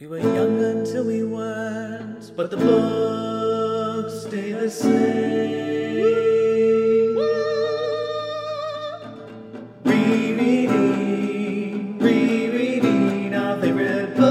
We were young until we weren't, but the books stay the same. Rereading, rereading our favorite books.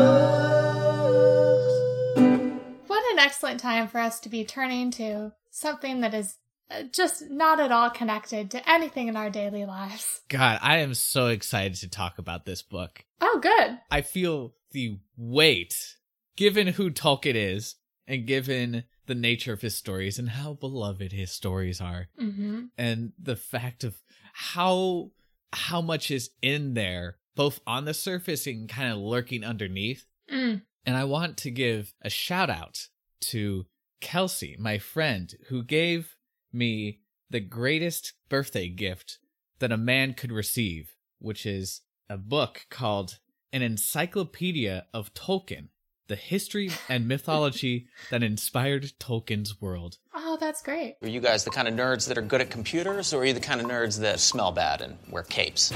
What an excellent time for us to be turning to something that is uh, just not at all connected to anything in our daily lives. God, I am so excited to talk about this book. Oh, good. I feel the weight, given who Tolkien is, and given the nature of his stories and how beloved his stories are, hmm and the fact of how how much is in there, both on the surface and kind of lurking underneath. Mm. And I want to give a shout out to Kelsey, my friend, who gave me the greatest birthday gift that a man could receive, which is a book called An Encyclopedia of Tolkien The History and Mythology That Inspired Tolkien's World. Oh, that's great. Are you guys the kind of nerds that are good at computers, or are you the kind of nerds that smell bad and wear capes?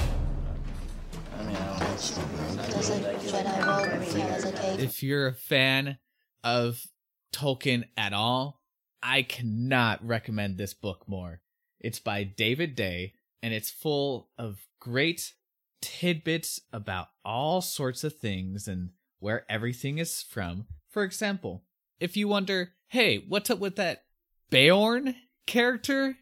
Does a Jedi roll count as? If you're a fan of Tolkien at all, I cannot recommend this book more. It's by David Day, and it's full of great tidbits about all sorts of things and where everything is from. For example, if you wonder, hey, what's up with that Beorn character?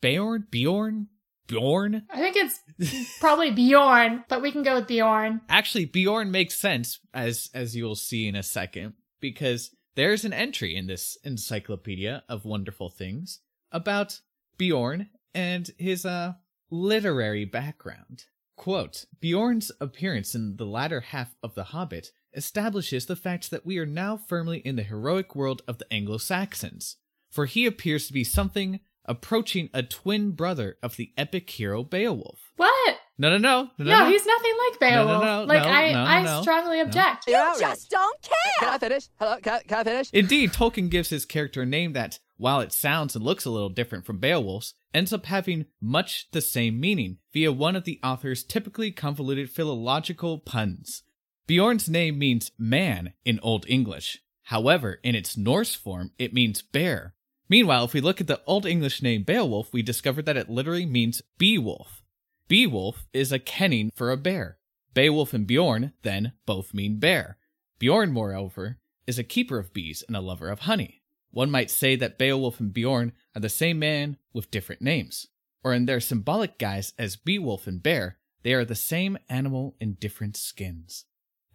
Beorn? Bjorn? Bjorn? I think it's probably Bjorn, but we can go with Bjorn. Actually, Bjorn makes sense as as you'll see in a second because there's an entry in this encyclopedia of wonderful things about Bjorn and his uh literary background. Quote, Bjorn's appearance in the latter half of The Hobbit establishes the fact that we are now firmly in the heroic world of the Anglo-Saxons, for he appears to be something approaching a twin brother of the epic hero Beowulf. What? No, no, no, no, No, he's nothing like no, Beowulf. no, like no, I, no, I no, strongly object. You just don't care. Can I finish? Hello, can, can I finish? Indeed, Tolkien gives his character a name that, while it sounds and looks a little different from Beowulf's, ends up having much the same meaning via one of the author's typically convoluted philological puns. Bjorn's name means man in Old English. However, in its Norse form, it means bear. Meanwhile, if we look at the Old English name Beowulf, we discover that it literally means bee-wolf. Bee-wolf is a kenning for a bear. Beowulf and Bjorn, then, both mean bear. Bjorn, moreover, is a keeper of bees and a lover of honey. One might say that Beowulf and Bjorn are the same man with different names. Or in their symbolic guise as Beowulf and Bear, they are the same animal in different skins.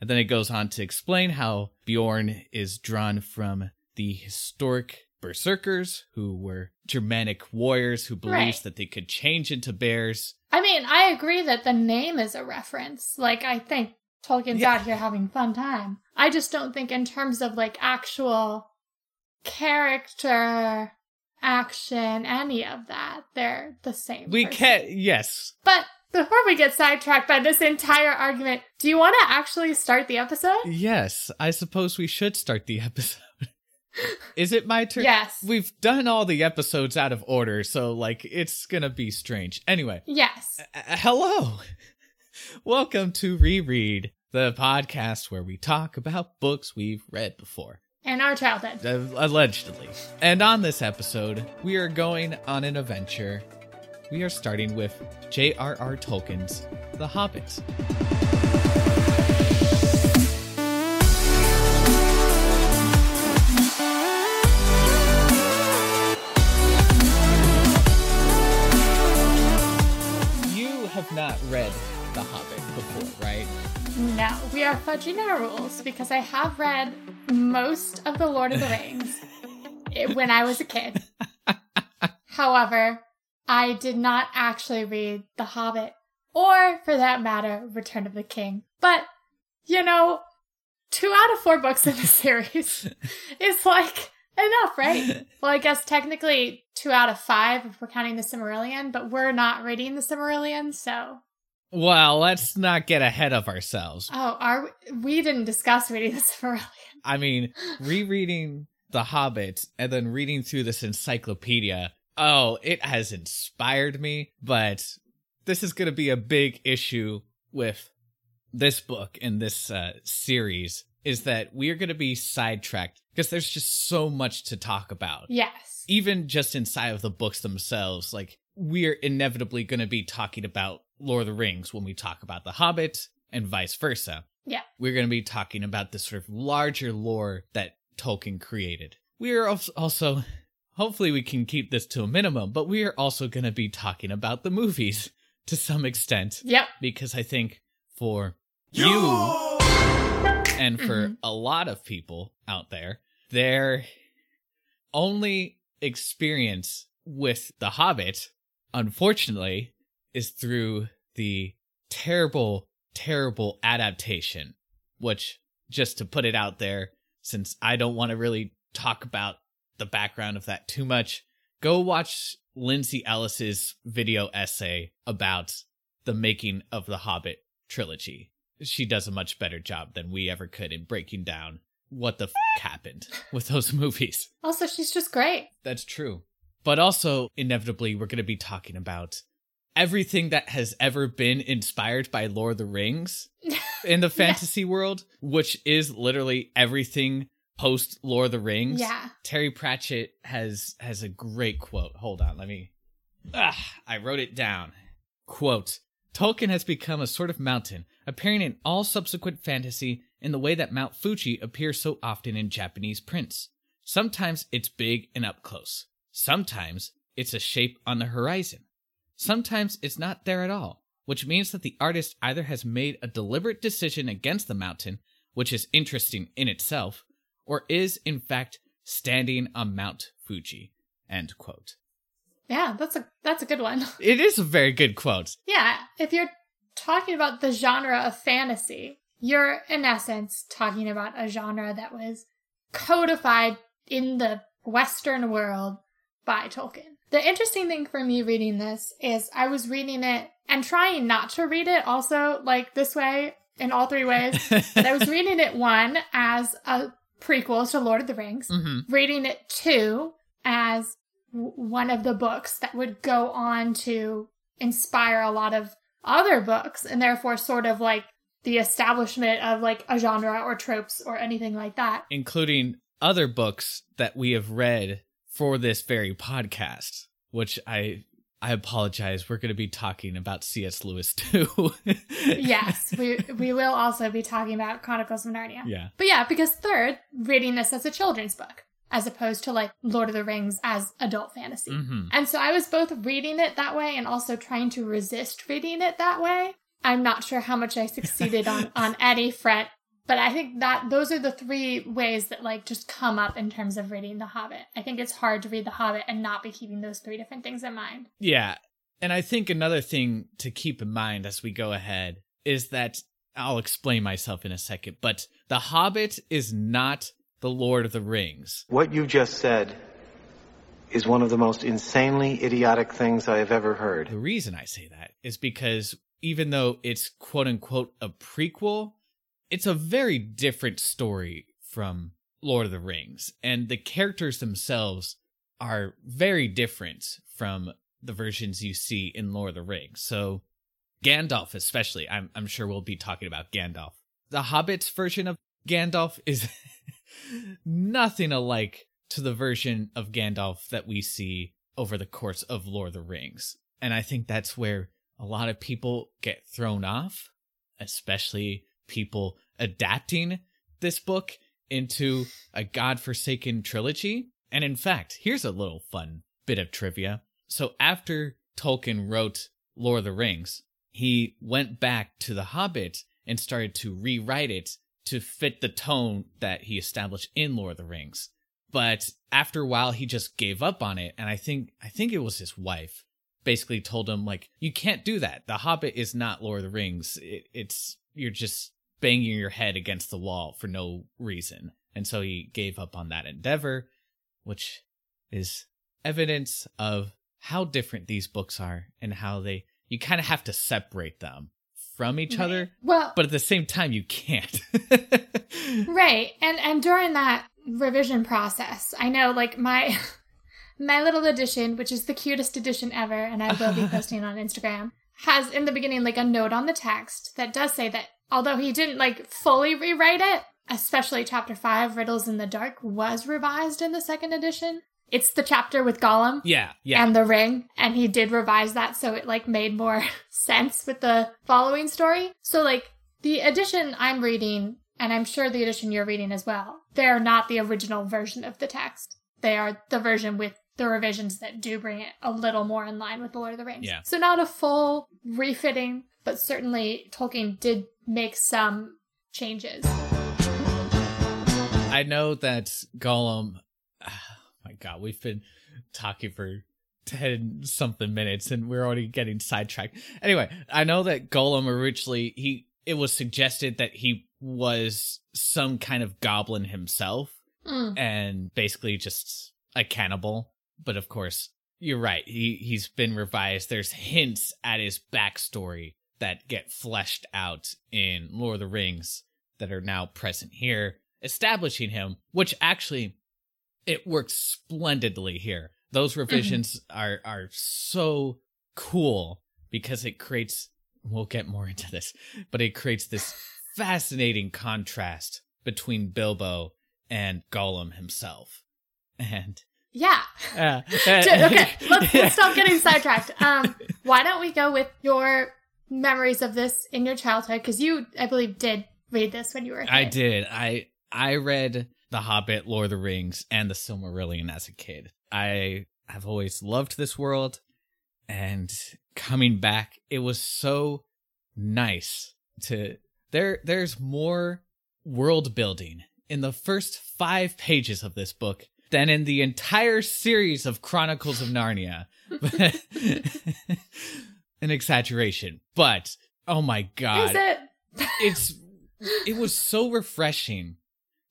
And then it goes on to explain how Bjorn is drawn from the historic berserkers who were Germanic warriors who believed Right. that they could change into bears. I mean, I agree that the name is a reference. Like, I think Tolkien's Yeah. out here having fun time. I just don't think in terms of like actual character, action, any of that, they're the same. We person. can't, yes. But before we get sidetracked by this entire argument, do you want to actually start the episode? Yes, I suppose we should start the episode. Is it my turn? Yes. We've done all the episodes out of order, so like it's gonna be strange. Anyway, Yes. uh, hello. Welcome to Reread, the podcast where we talk about books we've read before. In our childhood. Allegedly. And on this episode, we are going on an adventure. We are starting with J.R.R. Tolkien's The Hobbit. You have not read The Hobbit before, right? No, we are fudging our rules because I have read most of The Lord of the Rings when I was a kid. However, I did not actually read The Hobbit, or for that matter, Return of the King. But, you know, two out of four books in the series is like enough, right? Well, I guess technically two out of five if we're counting the Silmarillion, but we're not reading the Silmarillion, so. Well, let's not get ahead of ourselves. Oh, are we, we didn't discuss reading the Silmarillion. I mean, rereading The Hobbit and then reading through this encyclopedia, oh, it has inspired me, but this is going to be a big issue with this book and this uh, series is that we are going to be sidetracked because there's just so much to talk about. Yes. Even just inside of the books themselves, like we're inevitably going to be talking about Lord of the Rings when we talk about The Hobbit and vice versa. Yeah. We're going to be talking about the sort of larger lore that Tolkien created. We are also, hopefully, we can keep this to a minimum, but we are also going to be talking about the movies to some extent Yep. because I think for you and for mm-hmm. a lot of people out there, their only experience with The Hobbit, unfortunately, is through the terrible, terrible adaptation, which, just to put it out there, since I don't want to really talk about the background of that too much, go watch Lindsay Ellis's video essay about the making of the Hobbit trilogy. She does a much better job than we ever could in breaking down what the f- happened with those movies. Also, she's just great. That's true. But also, inevitably, we're going to be talking about everything that has ever been inspired by Lord of the Rings in the fantasy world, which is literally everything post Lord of the Rings. Yeah. Terry Pratchett has has a great quote. Hold on, let me. Ah, I wrote it down. Quote: Tolkien has become a sort of mountain, appearing in all subsequent fantasy in the way that Mount Fuji appears so often in Japanese prints. Sometimes it's big and up close. Sometimes it's a shape on the horizon. Sometimes it's not there at all, which means that the artist either has made a deliberate decision against the mountain, which is interesting in itself, or is in fact standing on Mount Fuji. End quote. Yeah, that's a that's a good one. It is a very good quote. Yeah, if you're talking about the genre of fantasy, you're in essence talking about a genre that was codified in the Western world by Tolkien. The interesting thing for me reading this is I was reading it and trying not to read it also like this way in all three ways. but I was reading it one as a prequel to Lord of the Rings, Mhm. reading it two as w- one of the books that would go on to inspire a lot of other books and therefore sort of like the establishment of like a genre or tropes or anything like that. including other books that we have read for this very podcast, which I I apologize. We're going to be talking about C.S. Lewis too. yes, we we will also be talking about Chronicles of Narnia. Yeah. But yeah, because third, reading this as a children's book as opposed to like Lord of the Rings as adult fantasy. Mhm. And so I was both reading it that way and also trying to resist reading it that way. I'm not sure how much I succeeded on on any front, but I think that those are the three ways that like just come up in terms of reading The Hobbit. I think it's hard to read The Hobbit and not be keeping those three different things in mind. Yeah. And I think another thing to keep in mind as we go ahead is that I'll explain myself in a second, but The Hobbit is not The Lord of the Rings. What you just said is one of the most insanely idiotic things I have ever heard. The reason I say that is because even though it's quote unquote a prequel, it's a very different story from Lord of the Rings. And the characters themselves are very different from the versions you see in Lord of the Rings. So, Gandalf, especially, I'm, I'm sure we'll be talking about Gandalf. The Hobbit's version of Gandalf is nothing alike to the version of Gandalf that we see over the course of Lord of the Rings. And I think that's where a lot of people get thrown off, especially people adapting this book into a godforsaken trilogy. And in fact, here's a little fun bit of trivia. So after Tolkien wrote Lord of the Rings, he went back to The Hobbit and started to rewrite it to fit the tone that he established in Lord of the Rings. But after a while he just gave up on it and I think I think it was his wife basically told him like you can't do that. The Hobbit is not Lord of the Rings. It, it's you're just banging your head against the wall for no reason. And so he gave up on that endeavor, which is evidence of how different these books are and how they you kind of have to separate them from each other, Well, but at the same time you can't. Right. And and during that revision process, I know like my my little edition, which is the cutest edition ever, and I will be posting on Instagram, has in the beginning like a note on the text that does say that although he didn't like fully rewrite it, especially chapter 5 Riddles in the Dark was revised in the second edition. It's the chapter with Gollum Yeah, yeah. and the ring and he did revise that so it like made more sense with the following story so like the edition i'm reading and i'm sure the edition you're reading as well they're not the original version of the text they are the version with the revisions that do bring it a little more in line with the lord of the rings Yeah. so not a full refitting but certainly tolkien did make some changes I know that Gollum. Oh my God, we've been talking for ten something minutes, and we're already getting sidetracked. Anyway, I know that Gollum originally he it was suggested that he was some kind of goblin himself, Mm. and basically just a cannibal. But of course, you're right. He he's been revised. There's hints at his backstory that get fleshed out in Lord of the Rings that are now present here, establishing him, which actually it works splendidly here. Those revisions are are so cool because it creates we'll get more into this, but it creates this fascinating contrast between Bilbo and Gollum himself. And yeah uh, okay let's, let's stop getting sidetracked um why don't we go with your memories of this in your childhood because you i believe did read this when you were a kid. I did. I I read The Hobbit, Lord of the Rings, and The Silmarillion as a kid. I have always loved this world, and coming back, it was so nice to there. There's more world building in the first five pages of this book than in the entire series of Chronicles of Narnia. An exaggeration, but oh my god! is it? It's it was so refreshing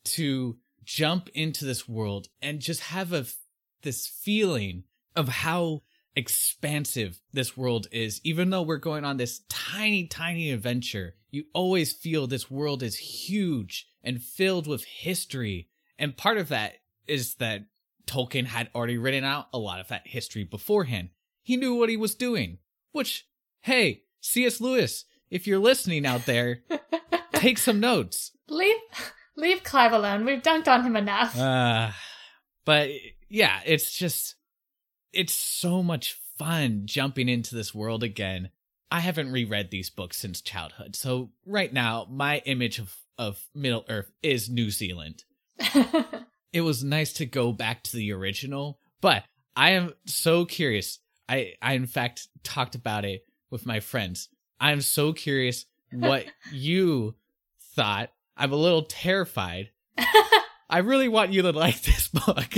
to jump into this world and just have a this feeling of how expansive this world is. Even though we're going on this tiny tiny adventure you always feel this world is huge and filled with history. And part of that is that Tolkien had already written out a lot of that history beforehand. He knew what he was doing which hey C.S. Lewis if you're listening out there take some notes. leave leave clive alone we've dunked on him enough Uh, but yeah, it's just, it's so much fun jumping into this world again. I haven't reread these books since childhood. So right now, my image of, of Middle Earth is New Zealand. It was nice to go back to the original, but I am so curious. I, I in fact talked about it with my friends. I'm so curious what you thought. I'm a little terrified. I really want you to like this book.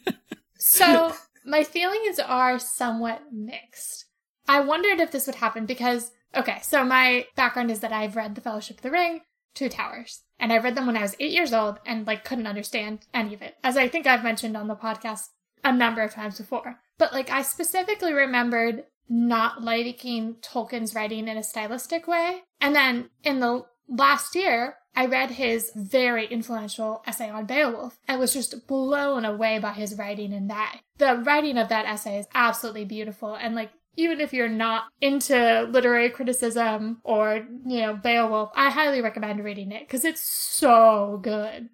so my feelings are somewhat mixed. I wondered if this would happen because, okay, so my background is that I've read The Fellowship of the Ring, Two Towers, and I read them when I was eight years old and like couldn't understand any of it, as I think I've mentioned on the podcast a number of times before. But like I specifically remembered not liking Tolkien's writing in a stylistic way. And then in the last year, I read his very influential essay on Beowulf. I was just blown away by his writing in that. The writing of that essay is absolutely beautiful. And like, even if you're not into literary criticism or, you know, Beowulf, I highly recommend reading it because it's so good.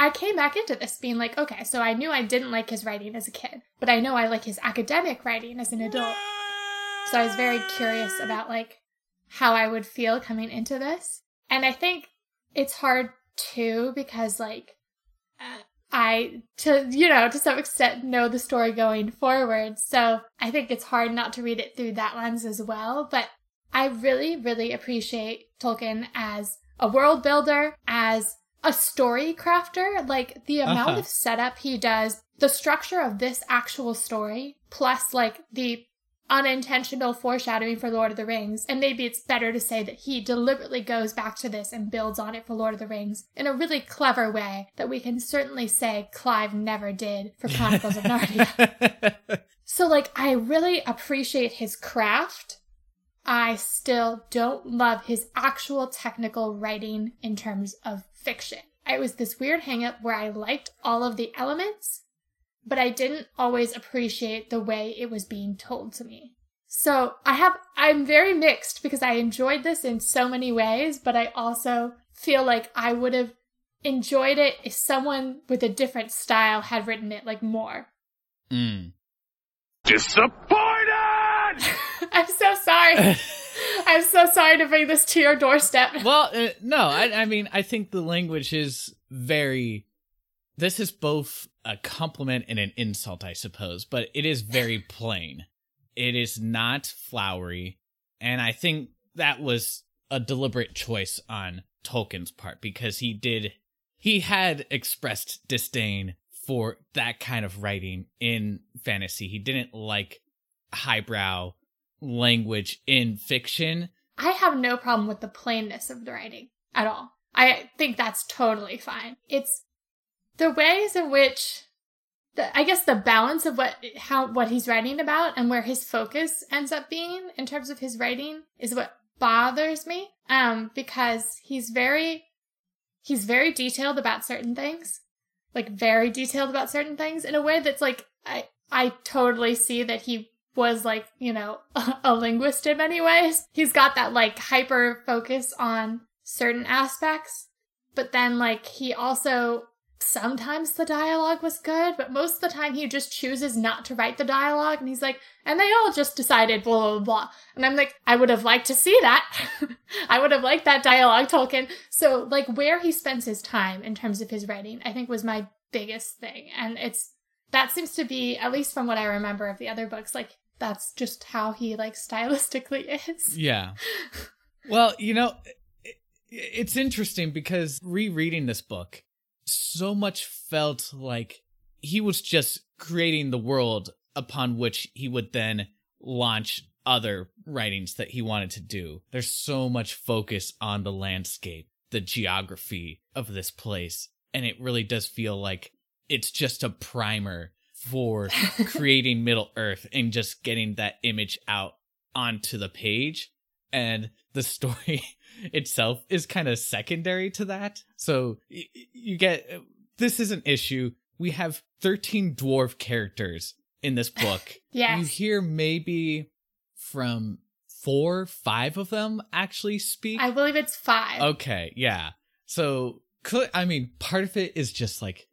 I came back into this being like, okay, so I knew I didn't like his writing as a kid, but I know I like his academic writing as an adult. So I was very curious about like how I would feel coming into this. And I think it's hard too because like I to you know to some extent know the story going forward. So I think it's hard not to read it through that lens as well, but I really really appreciate Tolkien as a world builder, as a story crafter, like the amount Uh-huh. of setup he does, the structure of this actual story, plus like the unintentional foreshadowing for Lord of the Rings. And maybe it's better to say that he deliberately goes back to this and builds on it for Lord of the Rings in a really clever way that we can certainly say Clive never did for Chronicles of Narnia. So, like, I really appreciate his craft. I still don't love his actual technical writing in terms of fiction. It was this weird hangup where I liked all of the elements, but I didn't always appreciate the way it was being told to me. So I have, I'm very mixed because I enjoyed this in so many ways, but I also feel like I would have enjoyed it if someone with a different style had written it like more. Mm. Disappointed! I'm so sorry. I'm so sorry to bring this to your doorstep. Well, uh, no, I, I mean, I think the language is very. This is both a compliment and an insult, I suppose, but it is very plain. It is not flowery, and I think that was a deliberate choice on Tolkien's part because he did. He had expressed disdain for that kind of writing in fantasy. He didn't like highbrow language in fiction. I have no problem with the plainness of the writing at all. I think that's totally fine. It's the ways in which the, I guess the balance of what how what he's writing about and where his focus ends up being in terms of his writing is what bothers me. Um, because he's very he's very detailed about certain things, like very detailed about certain things in a way that's like I I totally see that he was like you know a linguist in many ways. He's got that like hyper focus on certain aspects, but then like he also sometimes the dialogue was good, but most of the time he just chooses not to write the dialogue and he's like, and they all just decided blah blah blah. And I'm like, I would have liked to see that. I would have liked that dialogue, Tolkien. So like where he spends his time in terms of his writing, I think was my biggest thing. And it's that seems to be, at least from what I remember of the other books, like that's just how he like stylistically is. Yeah. Well, you know, it's interesting because rereading this book, so much felt like he was just creating the world upon which he would then launch other writings that he wanted to do. There's so much focus on the landscape, the geography of this place, and it really does feel like it's just a primer for creating Middle Earth and just getting that image out onto the page. And the story itself is kind of secondary to that. So y- you get this is an issue. We have 13 dwarf characters in this book. Yes. You hear maybe from four, five of them actually speak. I believe it's five. Okay, yeah. So, I mean, part of it is just like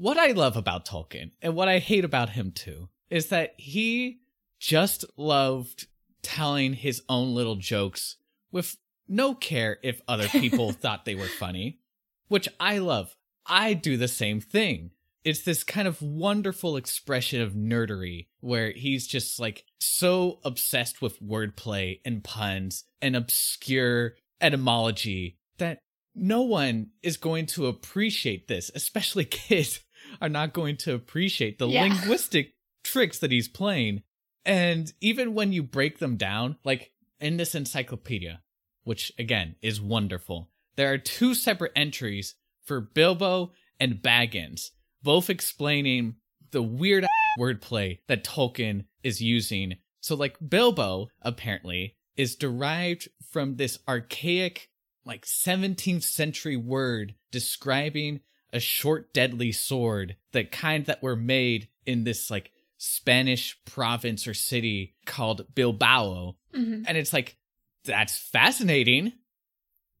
what I love about Tolkien and what I hate about him too is that he just loved telling his own little jokes with no care if other people thought they were funny, which I love. I do the same thing. It's this kind of wonderful expression of nerdery where he's just like so obsessed with wordplay and puns and obscure etymology that no one is going to appreciate this, especially kids are not going to appreciate the Yeah. linguistic tricks that he's playing. And even when you break them down, like in this encyclopedia, which again is wonderful, there are two separate entries for Bilbo and Baggins, both explaining the weird wordplay that Tolkien is using. So, like, Bilbo apparently is derived from this archaic, like 17th century word describing a short, deadly sword, the kind that were made in this, like, Spanish province or city called Bilbao. Mhm. And it's like, that's fascinating.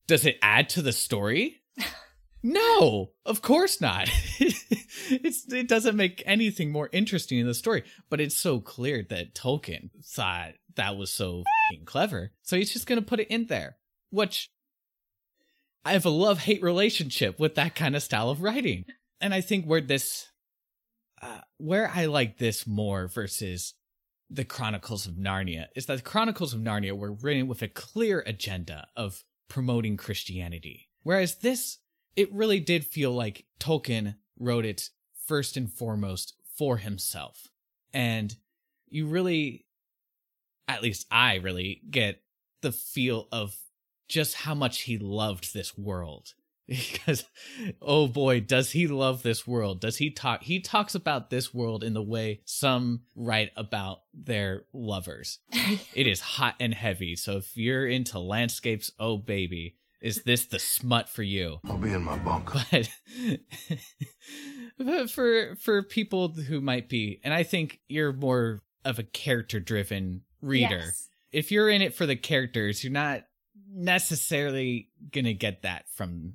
Does it add to the story? No, of course not. it's it doesn't make anything more interesting in the story, but it's so clear that Tolkien thought that was so fing clever. So he's just going to put it in there, which I have a love-hate relationship with that kind of style of writing. And I think where this uh, where I like this more versus the Chronicles of Narnia is that the Chronicles of Narnia were written with a clear agenda of promoting Christianity. Whereas this, it really did feel like Tolkien wrote it first and foremost for himself. And you really, at least I really get the feel of just how much he loved this world. Because, oh boy, does he love this world? Does he talk? He talks about this world in the way some write about their lovers. it is hot and heavy. So if you're into landscapes, oh baby, is this the smut for you? I'll be in my bunk. But, but for for people who might be, and I think you're more of a character driven reader. Yes. If you're in it for the characters, you're not necessarily gonna get that from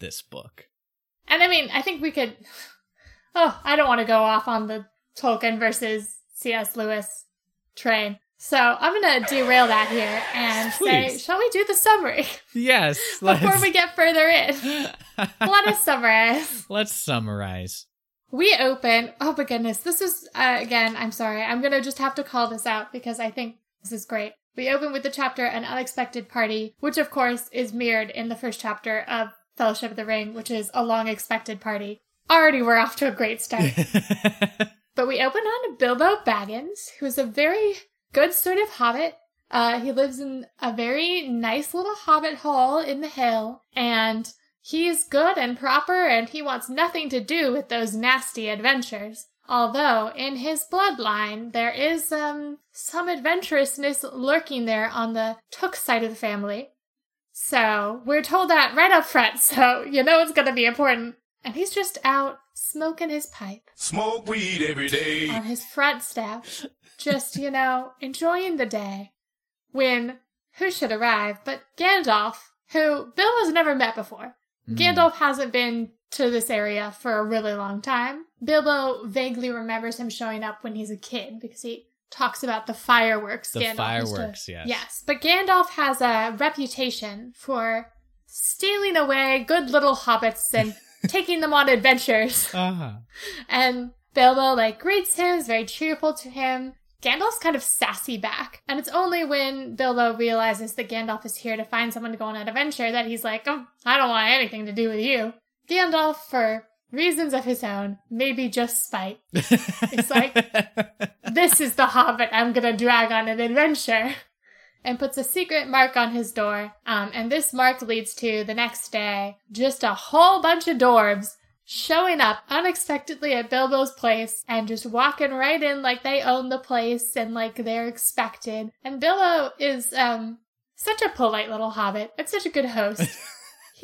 this book. And I mean, I think we could. Oh, I don't want to go off on the Tolkien versus C.S. Lewis train. So I'm going to derail that here and say, shall we do the summary Yes. before we get further in? Let us summarize. let's summarize. We open. Oh my goodness. This is, uh, again, I'm sorry. I'm going to just have to call this out because I think this is great. We open with the chapter An Unexpected Party, which of course is mirrored in the first chapter of Fellowship of the Ring, which is A Long Expected Party. Already we're off to a great start. But we open on Bilbo Baggins, who is a very good sort of hobbit. Uh, he lives in a very nice little hobbit hole in the hill, and he's good and proper, and he wants nothing to do with those nasty adventures. Although in his bloodline there is um some adventurousness lurking there on the Took side of the family. So we're told that right up front, so you know it's gonna be important. And he's just out smoking his pipe Smoke weed every day. on his front step, just, you know, enjoying the day. When who should arrive but Gandalf, who Bill has never met before. Gandalf hasn't been to this area for a really long time. Bilbo vaguely remembers him showing up when he's a kid because he talks about the fireworks. The Gandalf used to- fireworks, yes. Yes, but Gandalf has a reputation for stealing away good little hobbits and taking them on adventures. Uh-huh. And Bilbo like greets him, is very cheerful to him. Gandalf's kind of sassy back. And it's only when Bilbo realizes that Gandalf is here to find someone to go on an adventure that he's like, oh, I don't want anything to do with you. Gandalf, for reasons of his own, maybe just spite, it's like, this is the hobbit I'm gonna drag on an adventure. And puts a secret mark on his door. Um, and this mark leads to the next day, just a whole bunch of dwarves showing up unexpectedly at Bilbo's place and just walking right in like they own the place and like they're expected. And Bilbo is um such a polite little hobbit and such a good host.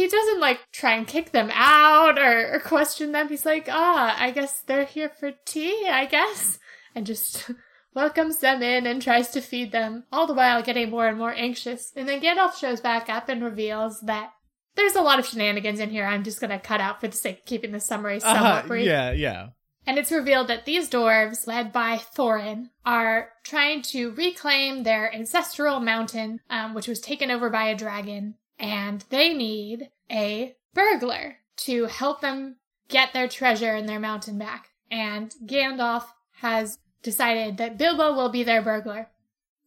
he doesn't like try and kick them out or, or question them. He's like, ah, I guess they're here for tea, I guess. And just welcomes them in and tries to feed them, all the while getting more and more anxious. And then Gandalf shows back up and reveals that there's a lot of shenanigans in here I'm just gonna cut out for the sake of keeping the summary somewhat Uh-huh, brief. yeah, yeah. And it's revealed that these dwarves, led by Thorin, are trying to reclaim their ancestral mountain, um, which was taken over by a dragon, and they need a burglar to help them get their treasure and their mountain back. And Gandalf has decided that Bilbo will be their burglar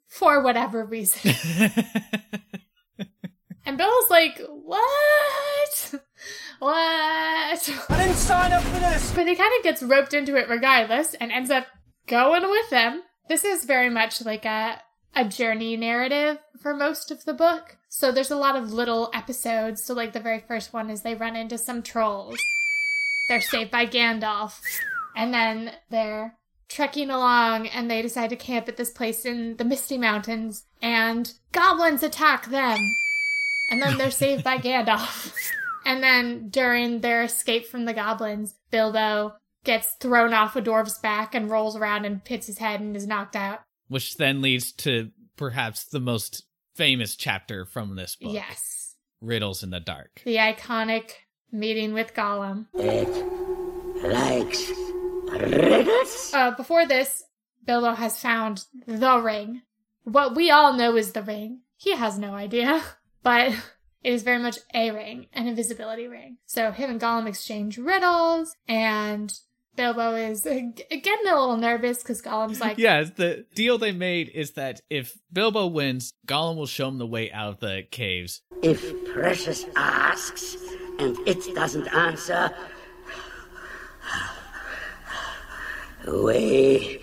for whatever reason. and Bilbo's like, "What? What?" I didn't sign up for this. But he kind of gets roped into it regardless and ends up going with them. This is very much like a a journey narrative for most of the book. So there's a lot of little episodes. So like the very first one is they run into some trolls. They're saved by Gandalf. And then they're trekking along and they decide to camp at this place in the Misty Mountains and goblins attack them. And then they're saved by Gandalf. And then during their escape from the goblins, Bilbo gets thrown off a dwarf's back and rolls around and hits his head and is knocked out. Which then leads to perhaps the most famous chapter from this book. Yes. Riddles in the Dark. The iconic meeting with Gollum. It Likes riddles? Uh, before this, Bilbo has found the ring. What we all know is the ring. He has no idea. But it is very much a ring, an invisibility ring. So him and Gollum exchange riddles, and Bilbo is uh, getting a little nervous because Gollum's like, Yeah, the deal they made is that if Bilbo wins, Gollum will show him the way out of the caves. If Precious asks and it doesn't answer, we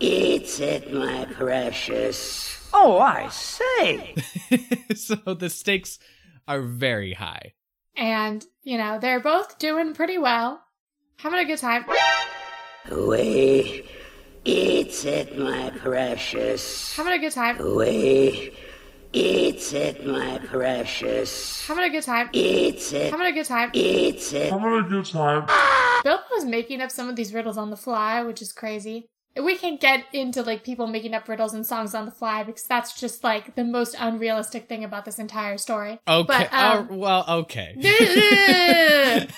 eat it, my precious. Oh, I say. so the stakes are very high. and, you know, they're both doing pretty well, having a good time. We eat it, my precious. Having a good time. We eat it, my precious. Having a good time. Eat it. Having a good time. Eat it. Having a good time. Bill was making up some of these riddles on the fly, which is crazy. We can't get into like people making up riddles and songs on the fly because that's just like the most unrealistic thing about this entire story. Okay. But, um, oh, well, okay.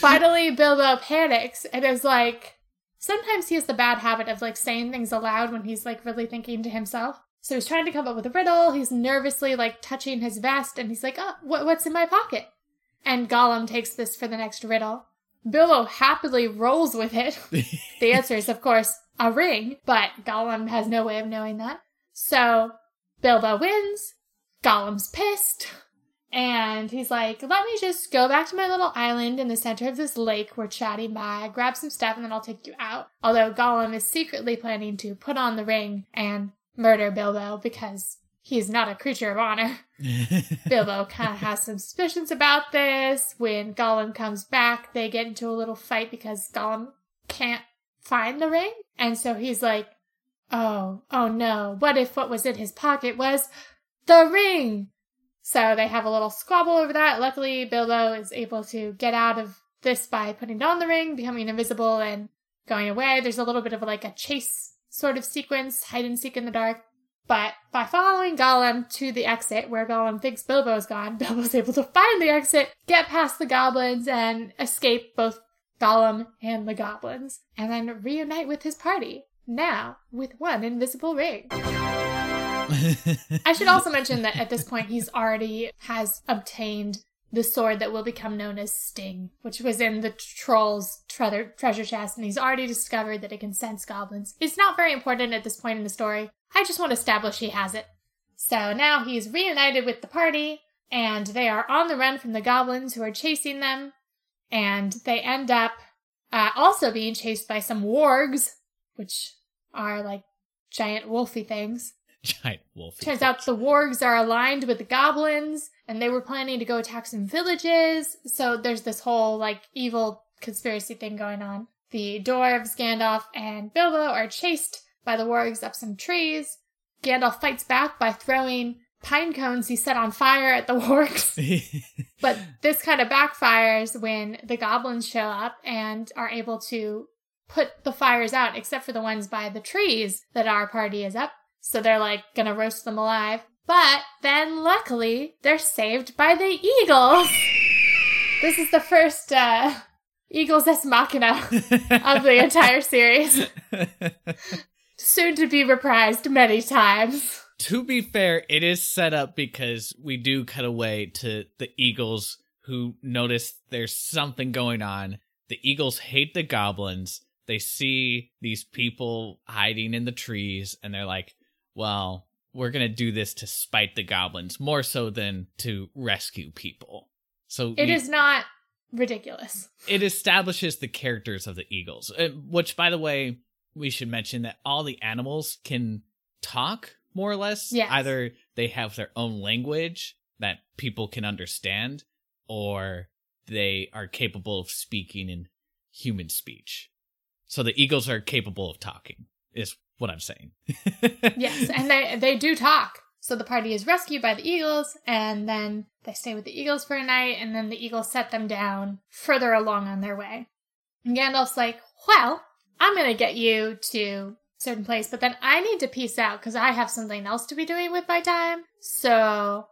Finally, Bilbo panics and is like, sometimes he has the bad habit of like saying things aloud when he's like really thinking to himself. So he's trying to come up with a riddle. He's nervously like touching his vest and he's like, oh, wh- what's in my pocket? And Gollum takes this for the next riddle. Bilbo happily rolls with it. the answer is, of course, a ring, but Gollum has no way of knowing that. So Bilbo wins. Gollum's pissed. And he's like, let me just go back to my little island in the center of this lake we're chatting by, grab some stuff, and then I'll take you out. Although Gollum is secretly planning to put on the ring and murder Bilbo because he's not a creature of honor. Bilbo kind of has some suspicions about this. When Gollum comes back, they get into a little fight because Gollum can't find the ring. And so he's like, oh, oh no, what if what was in his pocket was the ring? So they have a little squabble over that. Luckily, Bilbo is able to get out of this by putting on the ring, becoming invisible, and going away. There's a little bit of like a chase sort of sequence, hide and seek in the dark. But by following Gollum to the exit where Gollum thinks Bilbo's gone, Bilbo's able to find the exit, get past the goblins, and escape both Gollum and the goblins, and then reunite with his party. Now, with one invisible ring. I should also mention that at this point he's already has obtained the sword that will become known as Sting, which was in the troll's tre- treasure chest, and he's already discovered that it can sense goblins. It's not very important at this point in the story. I just want to establish he has it. So now he's reunited with the party, and they are on the run from the goblins who are chasing them, and they end up uh, also being chased by some wargs, which are like giant wolfy things. Giant wolfy. Turns out the wargs are aligned with the goblins, and they were planning to go attack some villages. So there's this whole like evil conspiracy thing going on. The dwarves, Gandalf, and Bilbo are chased by the wargs up some trees. Gandalf fights back by throwing pine cones he set on fire at the wargs. but this kind of backfires when the goblins show up and are able to put the fires out, except for the ones by the trees that our party is up. So they're like gonna roast them alive. But then luckily they're saved by the eagles. this is the first uh, Eagles Ex Machina of the entire series. Soon to be reprised many times. To be fair, it is set up because we do cut away to the Eagles who notice there's something going on. The Eagles hate the goblins. They see these people hiding in the trees and they're like, well, we're going to do this to spite the goblins more so than to rescue people. So It is not ridiculous. it establishes the characters of the eagles uh, which by the way we should mention that all the animals can talk more or less Yes. either they have their own language that people can understand or they are capable of speaking in human speech so the eagles are capable of talking is what i'm saying yes, and they they do talk. So the party is rescued by the eagles, and then they stay with the eagles for a night, and then the eagles set them down further along on their way. And Gandalf's like, "Well, I'm gonna get you to a certain place, but then I need to peace out because I have something else to be doing with my time. So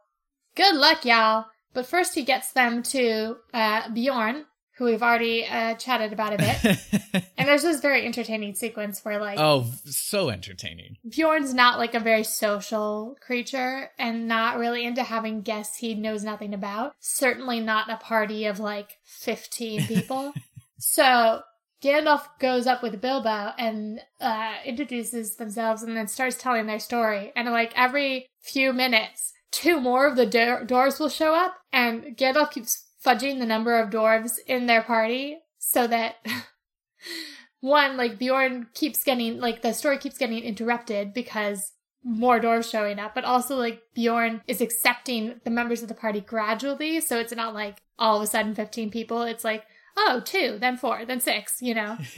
good luck, y'all." But first, he gets them to uh, Bjorn, who we've already uh, chatted about a bit. and there's this very entertaining sequence where, like, oh so entertaining Bjorn's not like a very social creature and not really into having guests he knows nothing about. Certainly not a party of like 15 people. so Gandalf goes up with Bilbo and uh, introduces themselves and then starts telling their story. And like every few minutes, two more of the do- dwarves will show up and Gandalf keeps fudging the number of dwarves in their party so that one like Bjorn keeps getting like the story keeps getting interrupted because more dwarves showing up, but also like Bjorn is accepting the members of the party gradually, so it's not like all of a sudden 15 people. It's like, oh, two, then four, then six, you know?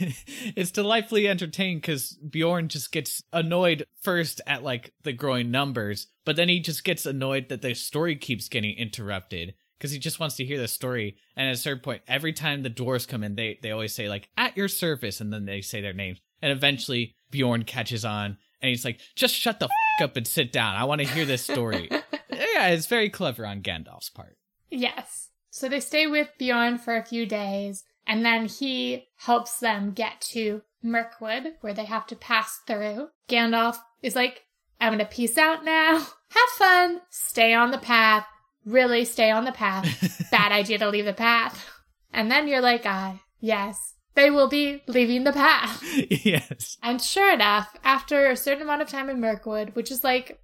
it's delightfully entertaining because Bjorn just gets annoyed first at like the growing numbers, but then he just gets annoyed that the story keeps getting interrupted because he just wants to hear the story. And at a certain point, every time the dwarves come in, they they always say like "at your service," and then they say their names. And eventually, Bjorn catches on, and he's like, "Just shut the f- up and sit down. I want to hear this story." yeah, it's very clever on Gandalf's part. Yes. So they stay with Bjorn for a few days. And then he helps them get to Mirkwood, where they have to pass through. Gandalf is like, I'm gonna peace out now. Have fun. Stay on the path. Really stay on the path. Bad idea to leave the path. And then you're like, ah, yes, they will be leaving the path. yes. And sure enough, after a certain amount of time in Mirkwood, which is like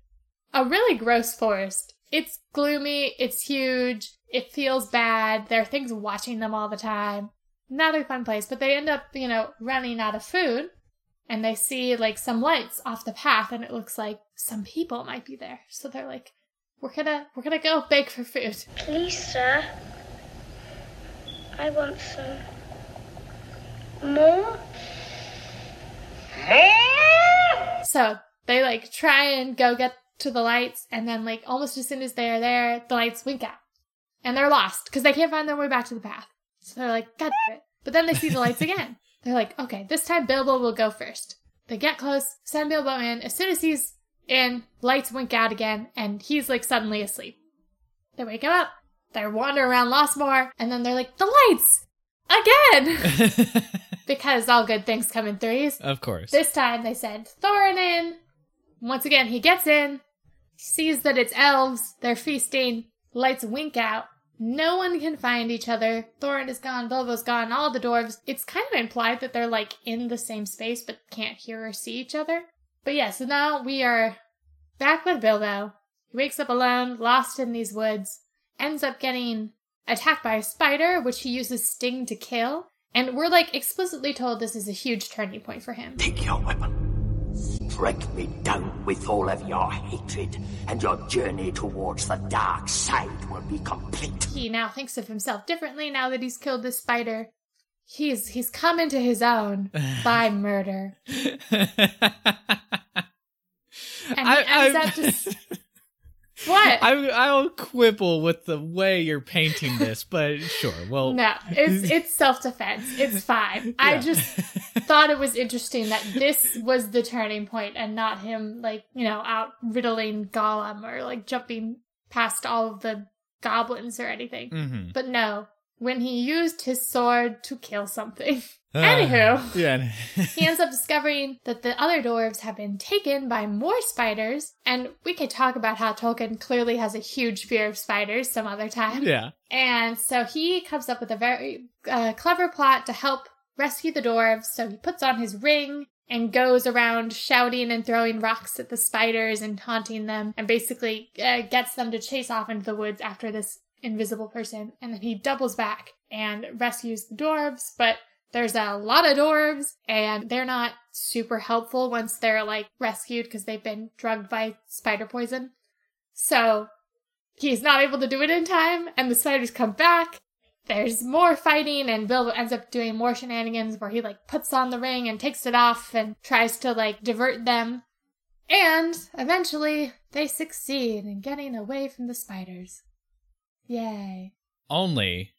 a really gross forest, it's gloomy, it's huge, it feels bad, there are things watching them all the time. Not a fun place, but they end up, you know, running out of food and they see like some lights off the path and it looks like some people might be there. So they're like, we're gonna we're gonna go beg for food. Please, sir. I want some more. So they like try and go get to the lights, and then like almost as soon as they are there, the lights wink out, and they're lost because they can't find their way back to the path. So they're like, God damn it! But then they see the lights again. They're like, okay, this time Bilbo will go first. They get close, send Bilbo in. As soon as he's in, lights wink out again, and he's like suddenly asleep. They wake him up. They're wandering around lost more, and then they're like, the lights again, because all good things come in threes. Of course. This time they send Thorin in. Once again, he gets in, sees that it's elves, they're feasting, lights wink out. No one can find each other. Thorin is gone, Bilbo's gone, all the dwarves. It's kind of implied that they're like in the same space but can't hear or see each other. But yeah, so now we are back with Bilbo. He wakes up alone, lost in these woods, ends up getting attacked by a spider, which he uses Sting to kill. And we're like explicitly told this is a huge turning point for him. Take your weapon. Strike me down with all of your hatred, and your journey towards the dark side will be complete. He now thinks of himself differently now that he's killed this spider. He's he's come into his own by murder. and he I- ends I'm- up just What? I I'll quibble with the way you're painting this, but sure. Well, No, it's it's self defense. It's fine. I just thought it was interesting that this was the turning point and not him like, you know, out riddling Gollum or like jumping past all of the goblins or anything. Mhm. But no, when he used his sword to kill something. Anywho, yeah. he ends up discovering that the other dwarves have been taken by more spiders, and we could talk about how Tolkien clearly has a huge fear of spiders some other time. yeah. And so he comes up with a very uh, clever plot to help rescue the dwarves. So he puts on his ring and goes around shouting and throwing rocks at the spiders and taunting them, and basically uh, gets them to chase off into the woods after this invisible person. And then he doubles back and rescues the dwarves, but there's a lot of dwarves, and they're not super helpful once they're like rescued because they've been drugged by spider poison. So he's not able to do it in time, and the spiders come back. There's more fighting, and Bilbo ends up doing more shenanigans where he like puts on the ring and takes it off and tries to like divert them. And eventually, they succeed in getting away from the spiders. Yay. Only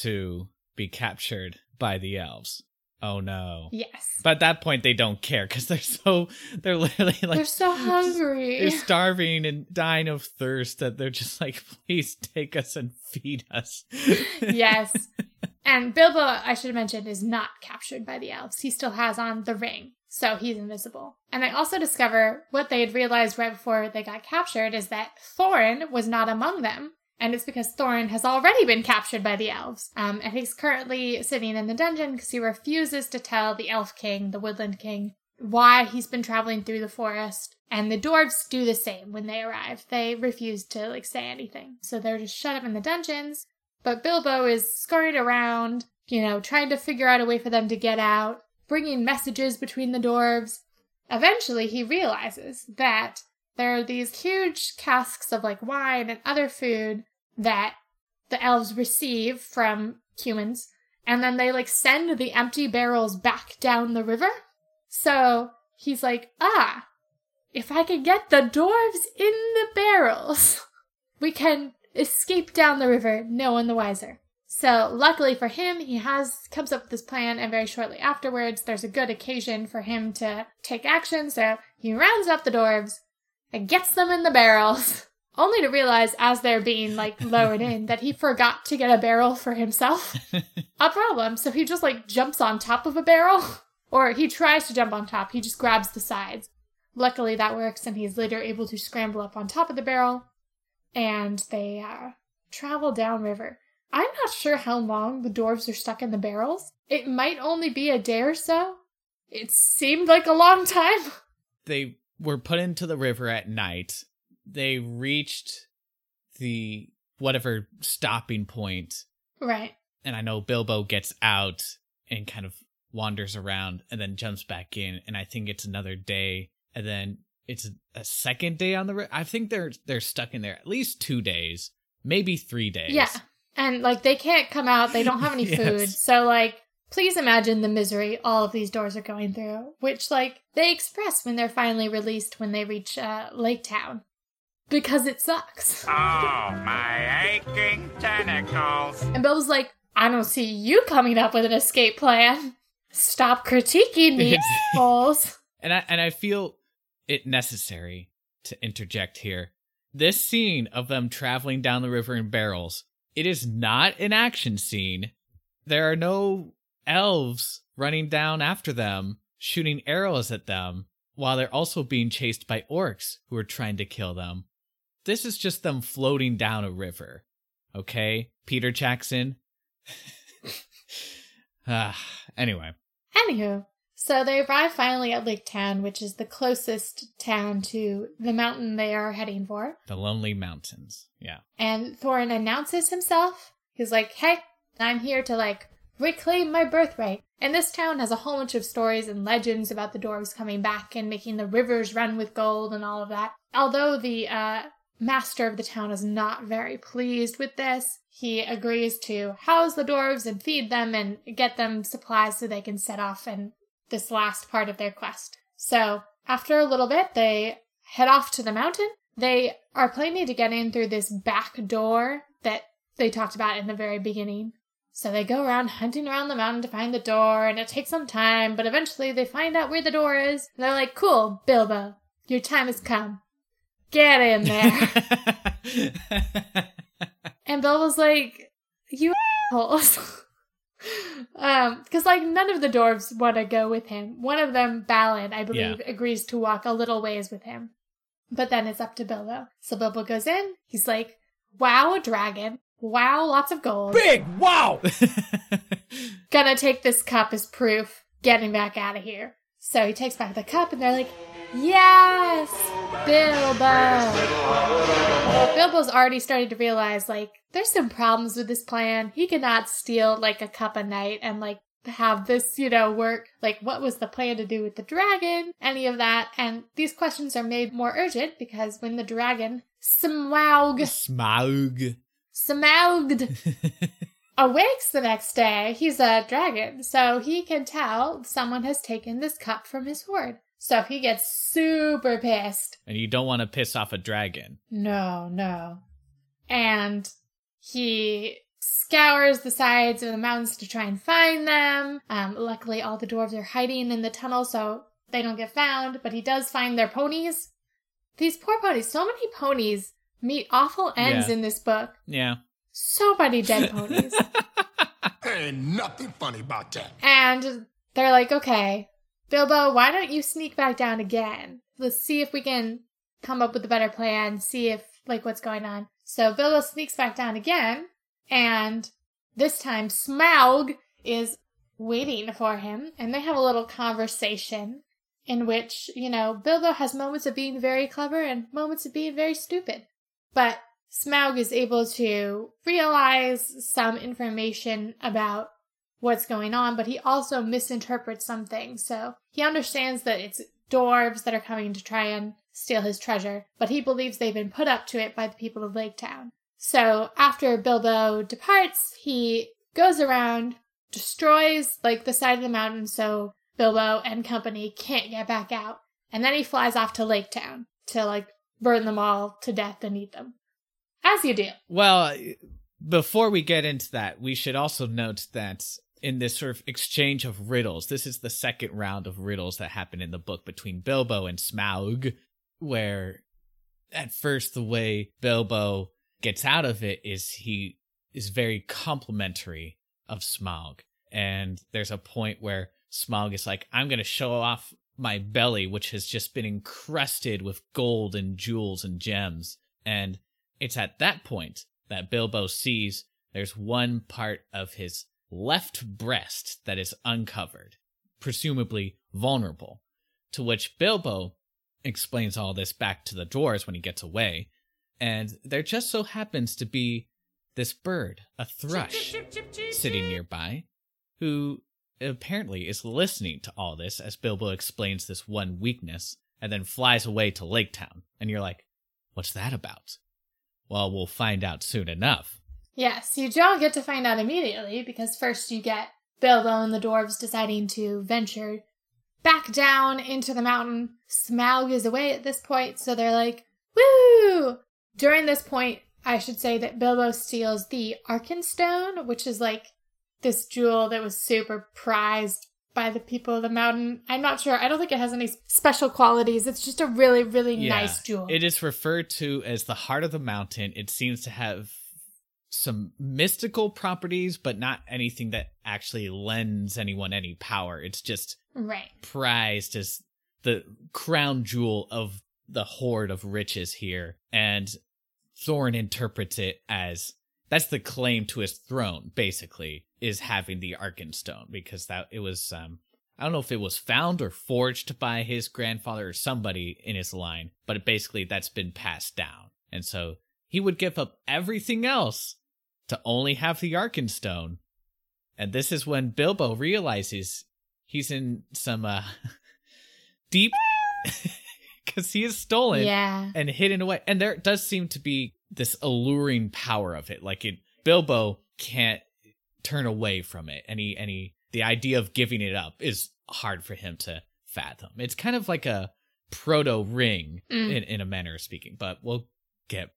to be captured by the elves. Oh no. Yes. But at that point, they don't care because they're so they're literally like They're so hungry. They're starving and dying of thirst that they're just like, please take us and feed us. yes. And Bilbo, I should have mentioned, is not captured by the elves. He still has on the ring, so he's invisible. And I also discover what they had realized right before they got captured is that Thorin was not among them. And it's because Thorin has already been captured by the elves. Um, and he's currently sitting in the dungeon because he refuses to tell the Elf King, the Woodland King, why he's been traveling through the forest. And the dwarves do the same when they arrive. They refuse to like say anything. So they're just shut up in the dungeons. But Bilbo is scurried around, you know, trying to figure out a way for them to get out, bringing messages between the dwarves. Eventually, he realizes that there are these huge casks of like wine and other food that the elves receive from humans, and then they like send the empty barrels back down the river. So he's like, ah, if I can get the dwarves in the barrels, we can escape down the river, no one the wiser. So luckily for him, he has comes up with this plan, and very shortly afterwards, there's a good occasion for him to take action. So he rounds up the dwarves and gets them in the barrels, only to realize as they're being like lowered in that he forgot to get a barrel for himself. a problem. So he just like jumps on top of a barrel, or he tries to jump on top. He just grabs the sides. Luckily, that works, and he's later able to scramble up on top of the barrel, and they uh, travel downriver. I'm not sure how long the dwarves are stuck in the barrels. It might only be a day or so. It seemed like a long time. They were put into the river at night. They reached the whatever stopping point, Right. and I know Bilbo gets out and kind of wanders around and then jumps back in, and I think it's another day, and then it's a, second day on the river. I think they're they're stuck in there at least two days, maybe three days. Yeah. And like they can't come out, they don't have any Yes. food. So like please imagine the misery all of these doors are going through, which like they express when they're finally released when they reach uh, Lake Town. Because it sucks. Oh, my aching tentacles. And Bill's like, I don't see you coming up with an escape plan. Stop critiquing me, assholes. and I and I feel it necessary to interject here. This scene of them traveling down the river in barrels, it is not an action scene. There are no elves running down after them, shooting arrows at them, while they're also being chased by orcs who are trying to kill them. This is just them floating down a river. Okay, Peter Jackson. ah, anyway. Anywho, so they arrive finally at Lake Town, which is the closest town to the mountain they are heading for. The Lonely Mountains. Yeah. And Thorin announces himself. He's like, hey, I'm here to like reclaim my birthright. And this town has a whole bunch of stories and legends about the dwarves coming back and making the rivers run with gold and all of that. Although the uh, master of the town is not very pleased with this, he agrees to house the dwarves and feed them and get them supplies so they can set off in this last part of their quest. So after a little bit, they head off to the mountain. They are planning to get in through this back door that they talked about in the very beginning. So they go around hunting around the mountain to find the door, and it takes some time, but eventually they find out where the door is. And they're like, cool, Bilbo, your time has come. Get in there. and Bilbo's like, you assholes. um, because like none of the dwarves want to go with him. One of them, Balin, I believe, agrees to walk a little ways with him. But then it's up to Bilbo. So Bilbo goes in. He's like, wow, a dragon. Wow, lots of gold. Big wow! Gonna take this cup as proof. Getting back out of here. So he takes back the cup and they're like, yes, Bilbo. Bilbo's already starting to realize, like, there's some problems with this plan. He cannot steal, like, a cup a night and, like, have this, you know, work. Like, what was the plan to do with the dragon? Any of that. And these questions are made more urgent because when the dragon, Smaug, Smaug. Smauged, awakes the next day, he's a dragon, so he can tell someone has taken this cup from his hoard. So he gets super pissed. And you don't want to piss off a dragon. No, no. And he scours the sides of the mountains to try and find them. Um, luckily, all the dwarves are hiding in the tunnel, so they don't get found, but he does find their ponies. These poor ponies, so many ponies meet awful ends Yeah. in this book. Yeah. So many dead ponies. Ain't nothing funny about that. And they're like, okay, Bilbo, why don't you sneak back down again? Let's see if we can come up with a better plan, see if, like, what's going on. So Bilbo sneaks back down again, and this time Smaug is waiting for him, and they have a little conversation in which, you know, Bilbo has moments of being very clever and moments of being very stupid. But Smaug is able to realize some information about what's going on, but he also misinterprets some things. So he understands that it's dwarves that are coming to try and steal his treasure, but he believes they've been put up to it by the people of Lake Town. So after Bilbo departs, he goes around, destroys like the side of the mountain so Bilbo and company can't get back out. And then he flies off to Lake Town to like burn them all to death and eat them. As you do. Well, before we get into that, we should also note that in this sort of exchange of riddles, this is the second round of riddles that happen in the book between Bilbo and Smaug, where at first, the way Bilbo gets out of it is he is very complimentary of Smaug. And there's a point where Smaug is like, I'm going to show off my belly, which has just been encrusted with gold and jewels and gems. And it's at that point that Bilbo sees there's one part of his left breast that is uncovered, presumably vulnerable. To which Bilbo explains all this back to the dwarves when he gets away. And there just so happens to be this bird, a thrush, sitting nearby, who apparently is listening to all this as Bilbo explains this one weakness and then flies away to Lake Town. And you're like, what's that about? Well, we'll find out soon enough. Yes, you don't get to find out immediately because first you get Bilbo and the dwarves deciding to venture back down into the mountain. Smaug is away at this point, so they're like, woo! During this point, I should say that Bilbo steals the Arkenstone, which is like this jewel that was super prized by the people of the mountain. I'm not sure. I don't think it has any special qualities. It's just a really, really Yeah, nice jewel. It is referred to as the heart of the mountain. It seems to have some mystical properties, but not anything that actually lends anyone any power. It's just right. prized as the crown jewel of the hoard of riches here. And Thorin interprets it as that's the claim to his throne, basically, is having the Arkenstone, because that it was um I don't know if it was found or forged by his grandfather or somebody in his line, but basically that's been passed down. And so he would give up everything else to only have the Arkenstone. And this is when Bilbo realizes he's in some uh deep because he is stolen Yeah. and hidden away. And there does seem to be this alluring power of it. Like it Bilbo can't turn away from it. Any any the idea of giving it up is hard for him to fathom. It's kind of like a proto ring Mm. in, in a manner of speaking, but we'll get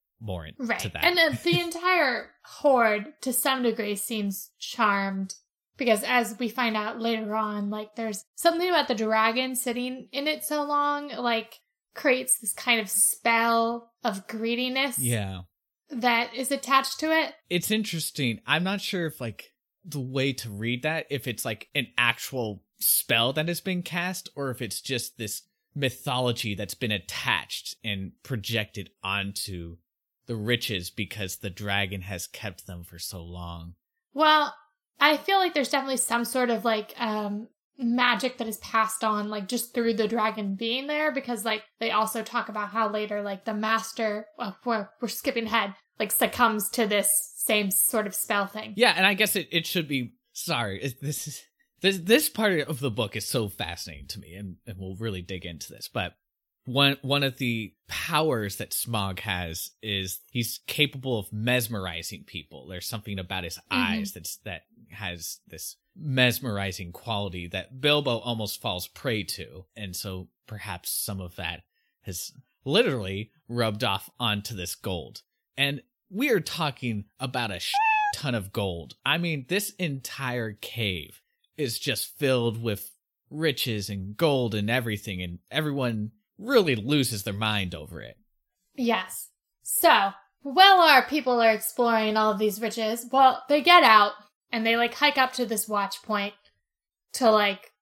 into Right. that. And uh, the entire horde, to some degree, seems charmed because, as we find out later on, like there's something about the dragon sitting in it so long, like creates this kind of spell of greediness yeah. that is attached to it. it's interesting. I'm not sure if like the way to read that, if it's like an actual spell that has been cast, or if it's just this mythology that's been attached and projected onto the riches because the dragon has kept them for so long. Well, I feel like there's definitely some sort of like um magic that is passed on like just through the dragon being there because like they also talk about how later like the master well, we're, we're skipping ahead like succumbs to this same sort of spell thing. Yeah, and I guess it, it should be sorry, it- this is this this part of the book is so fascinating to me and, and we'll really dig into this. But one one of the powers that Smaug has is he's capable of mesmerizing people. There's something about his mm-hmm. eyes that's that has this mesmerizing quality that Bilbo almost falls prey to. And so perhaps some of that has literally rubbed off onto this gold. And we are talking about a ton of gold. I mean, this entire cave is just filled with riches and gold and everything, and everyone really loses their mind over it. Yes. So, while our people are exploring all of these riches, well, they get out and they like hike up to this watch point to like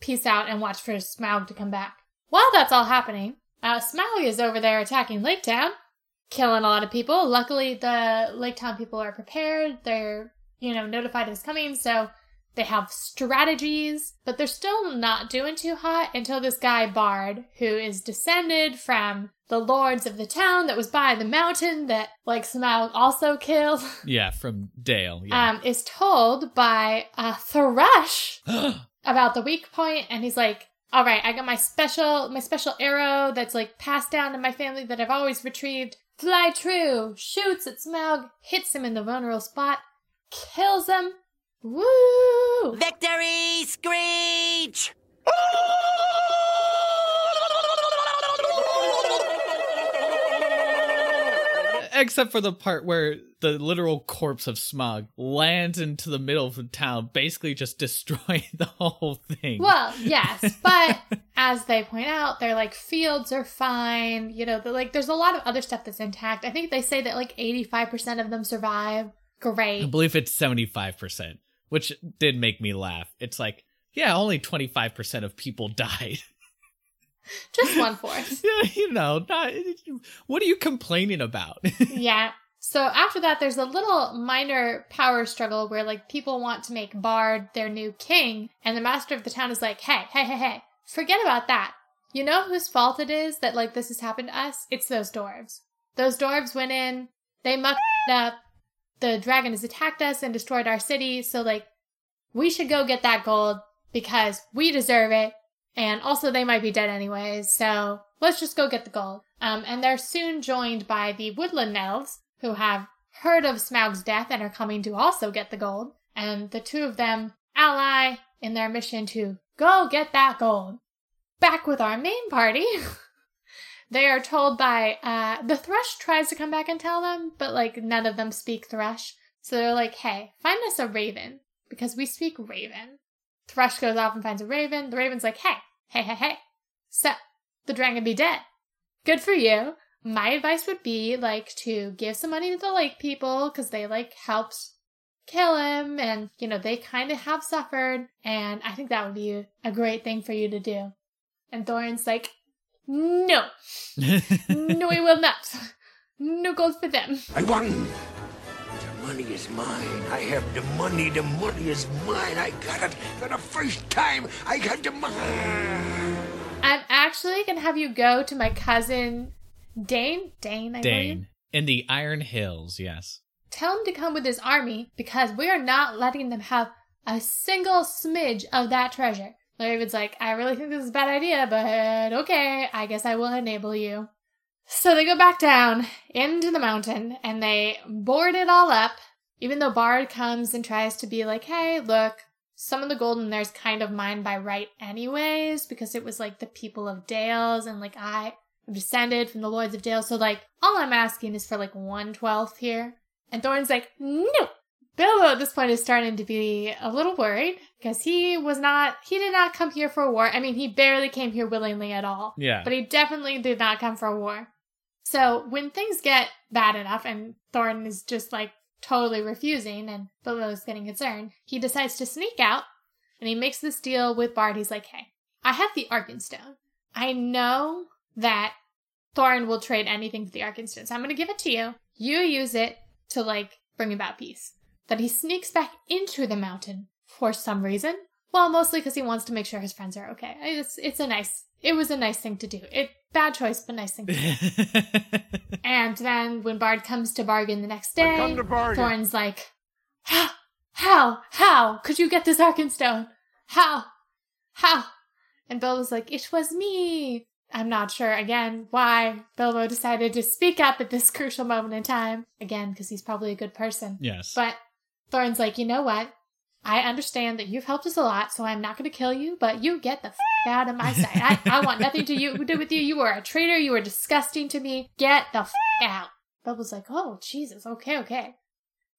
peace out and watch for Smaug to come back. While that's all happening, uh, Smaug is over there attacking Lake Town, killing a lot of people. Luckily, the Lake Town people are prepared. They're, you know, notified of his coming, so they have strategies, but they're still not doing too hot until this guy Bard, who is descended from the lords of the town that was by the mountain that like Smaug also killed, Yeah, from Dale. Yeah. um, is told by a thrush about the weak point, and he's like, "All right, I got my special my special arrow that's like passed down to my family that I've always retrieved. Fly true, shoots at Smaug, hits him in the vulnerable spot, kills him. Woo! Victory screech! Except for the part where the literal corpse of Smaug lands into the middle of the town, basically just destroying the whole thing. Well, yes, but as they point out, their like fields are fine. You know, like there's a lot of other stuff that's intact. I think they say that like 85% of them survive. Great. I believe it's 75%, which did make me laugh. It's like, yeah, only 25% of people died. Just one fourth. yeah, you know, not, what are you complaining about? yeah. So after that, there's a little minor power struggle where like people want to make Bard their new king, and the master of the town is like, hey, hey, hey, hey, forget about that. You know whose fault it is that like this has happened to us? It's those dwarves. Those dwarves went in, they mucked up, the dragon has attacked us and destroyed our city, so like we should go get that gold because we deserve it. And also they might be dead anyways, so let's just go get the gold. Um, and they're soon joined by the woodland elves, who have heard of Smaug's death and are coming to also get the gold. And the two of them ally in their mission to go get that gold. Back with our main party. they are told by uh the thrush tries to come back and tell them, but like none of them speak thrush. So they're like, hey, find us a raven, because we speak raven. Thrush goes off and finds a raven. The raven's like, hey, hey, hey, hey. So, the dragon be dead. Good for you. My advice would be like to give some money to the lake people because they like helped kill him and you know they kind of have suffered and I think that would be a great thing for you to do. And Thorin's like, no, no, we will not. No gold for them. I won. The money is mine. I have the money. The money is mine. I got it for the first time. I got the money. I'm actually gonna have you go to my cousin Dain. Dain, I Dain. believe. In the Iron Hills, yes. Tell him to come with his army because we are not letting them have a single smidge of that treasure. Raven's like, I really think this is a bad idea, but okay, I guess I will enable you. So they go back down into the mountain and they board it all up, even though Bard comes and tries to be like, hey, look, some of the gold in there's kind of mine by right anyways, because it was like the people of Dales and like I am descended from the Lords of Dale. So like all I'm asking is for like one twelfth here. And Thorin's like, no. Bilbo at this point is starting to be a little worried because he was not, he did not come here for a war. I mean, he barely came here willingly at all. Yeah. But he definitely did not come for a war. So when things get bad enough and Thorin is just like totally refusing and Bilbo's getting concerned, he decides to sneak out and he makes this deal with Bard. He's like, hey, I have the Arkenstone. I know that Thorin will trade anything for the Arkenstone, so I'm going to give it to you. You use it to like bring about peace. That he sneaks back into the mountain for some reason. Well, mostly because he wants to make sure his friends are okay. It's it's a nice. It was a nice thing to do. It bad choice, but nice thing. To do. and then when Bard comes to bargain the next day, come to bargain. Thorin's like, "How, how, how could you get this Arkenstone? How, how?" And Bilbo's like, "It was me." I'm not sure again why Bilbo decided to speak up at this crucial moment in time. Again, because he's probably a good person. Yes. But Thorin's like, you know what? I understand that you've helped us a lot, so I'm not going to kill you, but you get the f- out of my sight. I, I want nothing to you, do with you. You are a traitor. You are disgusting to me. Get the f- out. Bubble's like, oh, Jesus. Okay, okay.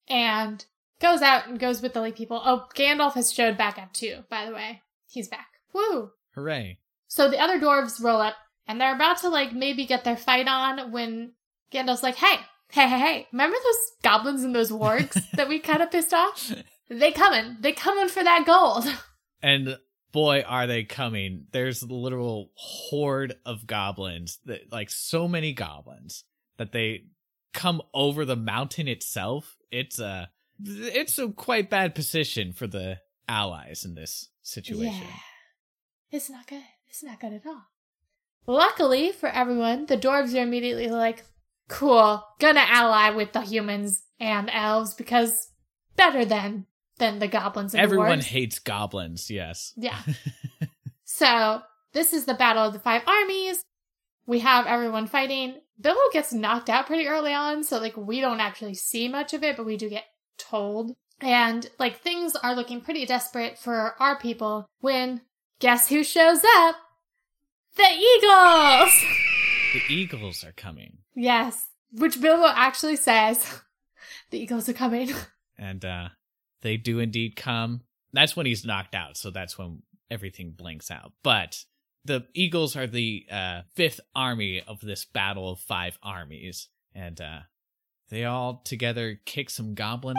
And goes out and goes with the Lake people. Oh, Gandalf has showed back up too, by the way. He's back. Woo! Hooray. So the other dwarves roll up and they're about to like maybe get their fight on when Gandalf's like, hey, hey, hey, hey, remember those goblins and those wargs that we kind of pissed off? They coming. They coming for that gold. And boy, are they coming. There's a literal horde of goblins that like so many goblins that they come over the mountain itself. It's a it's a quite bad position for the allies in this situation. Yeah. It's not good. It's not good at all. Luckily for everyone, the dwarves are immediately like, cool, gonna ally with the humans and elves because better than than the goblins and Everyone dwarves. hates goblins, yes. Yeah. so this is the battle of the five armies. We have everyone fighting. Bilbo gets knocked out pretty early on, so like we don't actually see much of it, but we do get told. And like things are looking pretty desperate for our people when guess who shows up? The Eagles! The eagles are coming. Yes. which Bilbo actually says the eagles are coming. And uh they do indeed come. That's when he's knocked out, so that's when everything blinks out. But the Eagles are the uh, fifth army of this battle of five armies, and uh, they all together kick some goblin.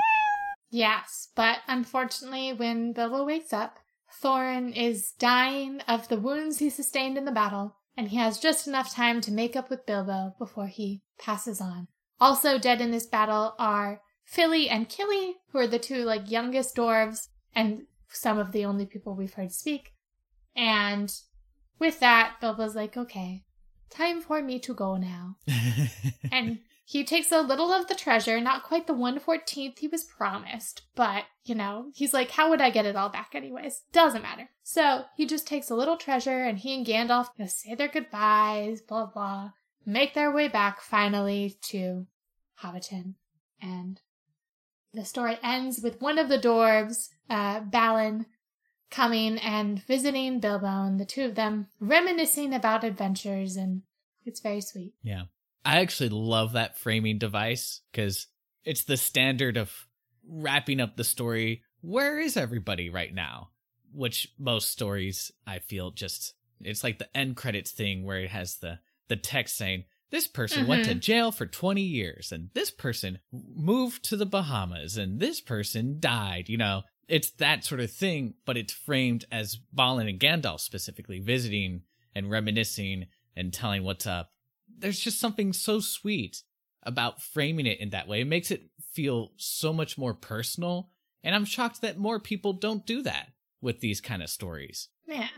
Yes, but unfortunately, when Bilbo wakes up, Thorin is dying of the wounds he sustained in the battle, and he has just enough time to make up with Bilbo before he passes on. Also dead in this battle are Fili and Kili, who are the two like youngest dwarves and some of the only people we've heard speak. And with that, Bilbo's like, okay, time for me to go now. and he takes a little of the treasure, not quite the 114th he was promised, but, you know, he's like, how would I get it all back anyways? Doesn't matter. So he just takes a little treasure and he and Gandalf say their goodbyes, blah, blah, make their way back finally to Hobbiton. And the story ends with one of the dwarves, uh, Balin, coming and visiting Bilbo, and the two of them reminiscing about adventures, and it's very sweet. Yeah. I actually love that framing device because it's the standard of wrapping up the story. Where is everybody right now? Which most stories I feel just it's like the end credits thing where it has the the text saying this person mm-hmm. went to jail for 20 years and this person moved to the Bahamas and this person died, you know. It's that sort of thing, but it's framed as Balin and Gandalf specifically visiting and reminiscing and telling what's up. There's just something so sweet about framing it in that way. It makes it feel so much more personal, and I'm shocked that more people don't do that with these kind of stories. Yeah.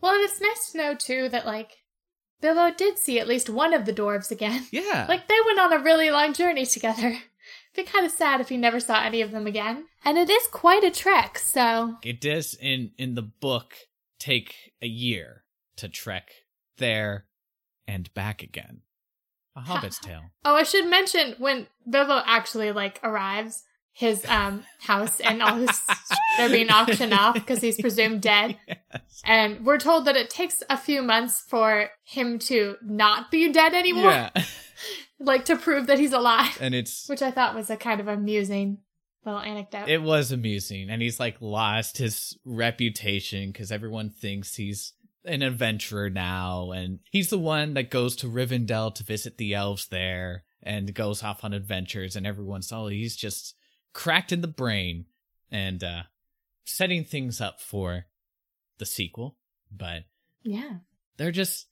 Well, and it's nice to know too that like Bilbo did see at least one of the dwarves again. Yeah. Like they went on a really long journey together. It'd be kind of sad if he never saw any of them again. And it is quite a trek, so it does in in the book take a year to trek there and back again. A Hobbit's tale. Oh, I should mention when Bilbo actually like arrives, his um house and all his they're being auctioned off because he's presumed dead. Yes. And we're told that it takes a few months for him to not be dead anymore. Yeah. like to prove that he's alive. And it's which I thought was a kind of amusing little anecdote. It was amusing. And he's like lost his reputation because everyone thinks he's an adventurer now. And he's the one that goes to Rivendell to visit the elves there and goes off on adventures. And everyone's, oh, he's just cracked in the brain and uh setting things up for the sequel but yeah they're just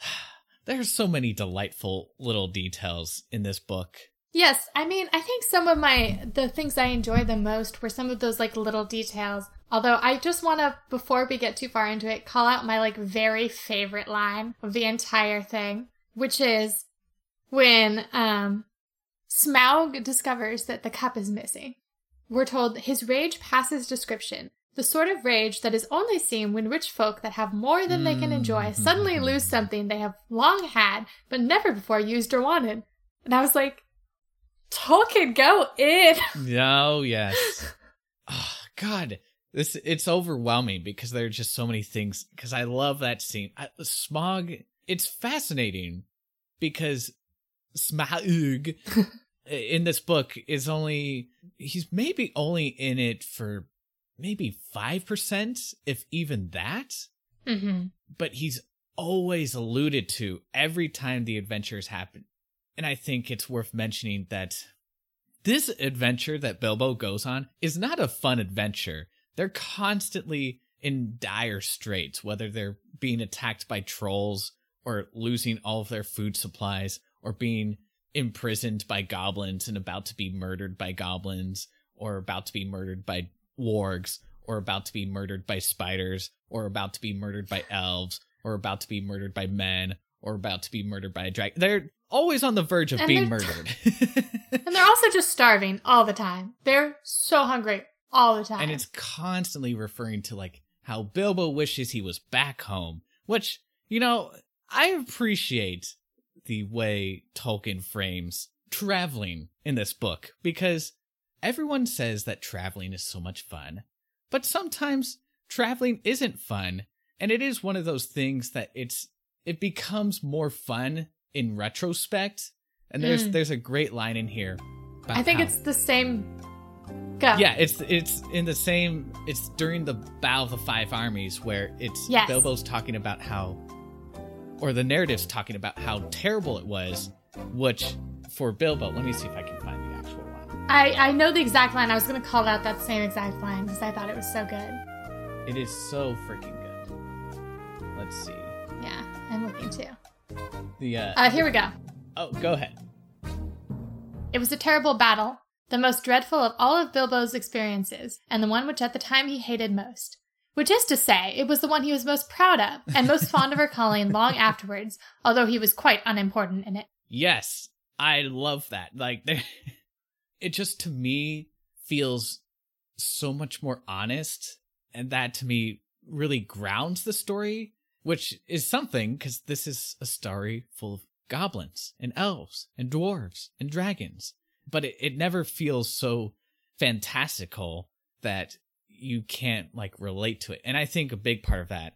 there's so many delightful little details in this book yes i mean i think some of my the things i enjoy the most were some of those like little details although i just want to before we get too far into it call out my like very favorite line of the entire thing which is when um Smaug discovers that the cup is missing. We're told his rage passes description. The sort of rage that is only seen when rich folk that have more than they can enjoy mm-hmm. suddenly lose something they have long had but never before used or wanted. And I was like, Tolkien, go in. No, yes. oh, God, this it's overwhelming because there are just so many things. Because I love that scene. I, Smaug. It's fascinating because Smaug in this book is only he's maybe only in it for maybe 5% if even that mm-hmm. but he's always alluded to every time the adventures happen and i think it's worth mentioning that this adventure that bilbo goes on is not a fun adventure they're constantly in dire straits whether they're being attacked by trolls or losing all of their food supplies or being imprisoned by goblins and about to be murdered by goblins or about to be murdered by wargs or about to be murdered by spiders or about to be murdered by elves or about to be murdered by men or about to be murdered by a dragon. They're always on the verge of and being murdered. and they're also just starving all the time. They're so hungry all the time. And it's constantly referring to like how Bilbo wishes he was back home, which, you know, I appreciate the way Tolkien frames traveling in this book because everyone says that traveling is so much fun, but sometimes traveling isn't fun, and it is one of those things that it's it becomes more fun in retrospect And there's Mm. there's a great line in here. I think how- it's the same. Go. yeah, it's it's in the same. It's during the Battle of the Five Armies where it's Yes. Bilbo's talking about how, or the narrative's talking about how terrible it was, which for Bilbo. Let me see if I can find the actual line. I, I know the exact line. I was going to call out that same exact line because I thought it was so good. It is so freaking good. Let's see. Yeah, I'm looking too. The uh, Uh, here we go. oh, go ahead. It was a terrible battle, the most dreadful of all of Bilbo's experiences, and the one which at the time he hated most. Which is to say, it was the one he was most proud of, and most fond of recalling long afterwards, although he was quite unimportant in it. Yes, I love that. Like, it just to me feels so much more honest, and that to me really grounds the story, which is something because this is a story full of goblins and elves and dwarves and dragons, but it, it never feels so fantastical that you can't like relate to it. And I think a big part of that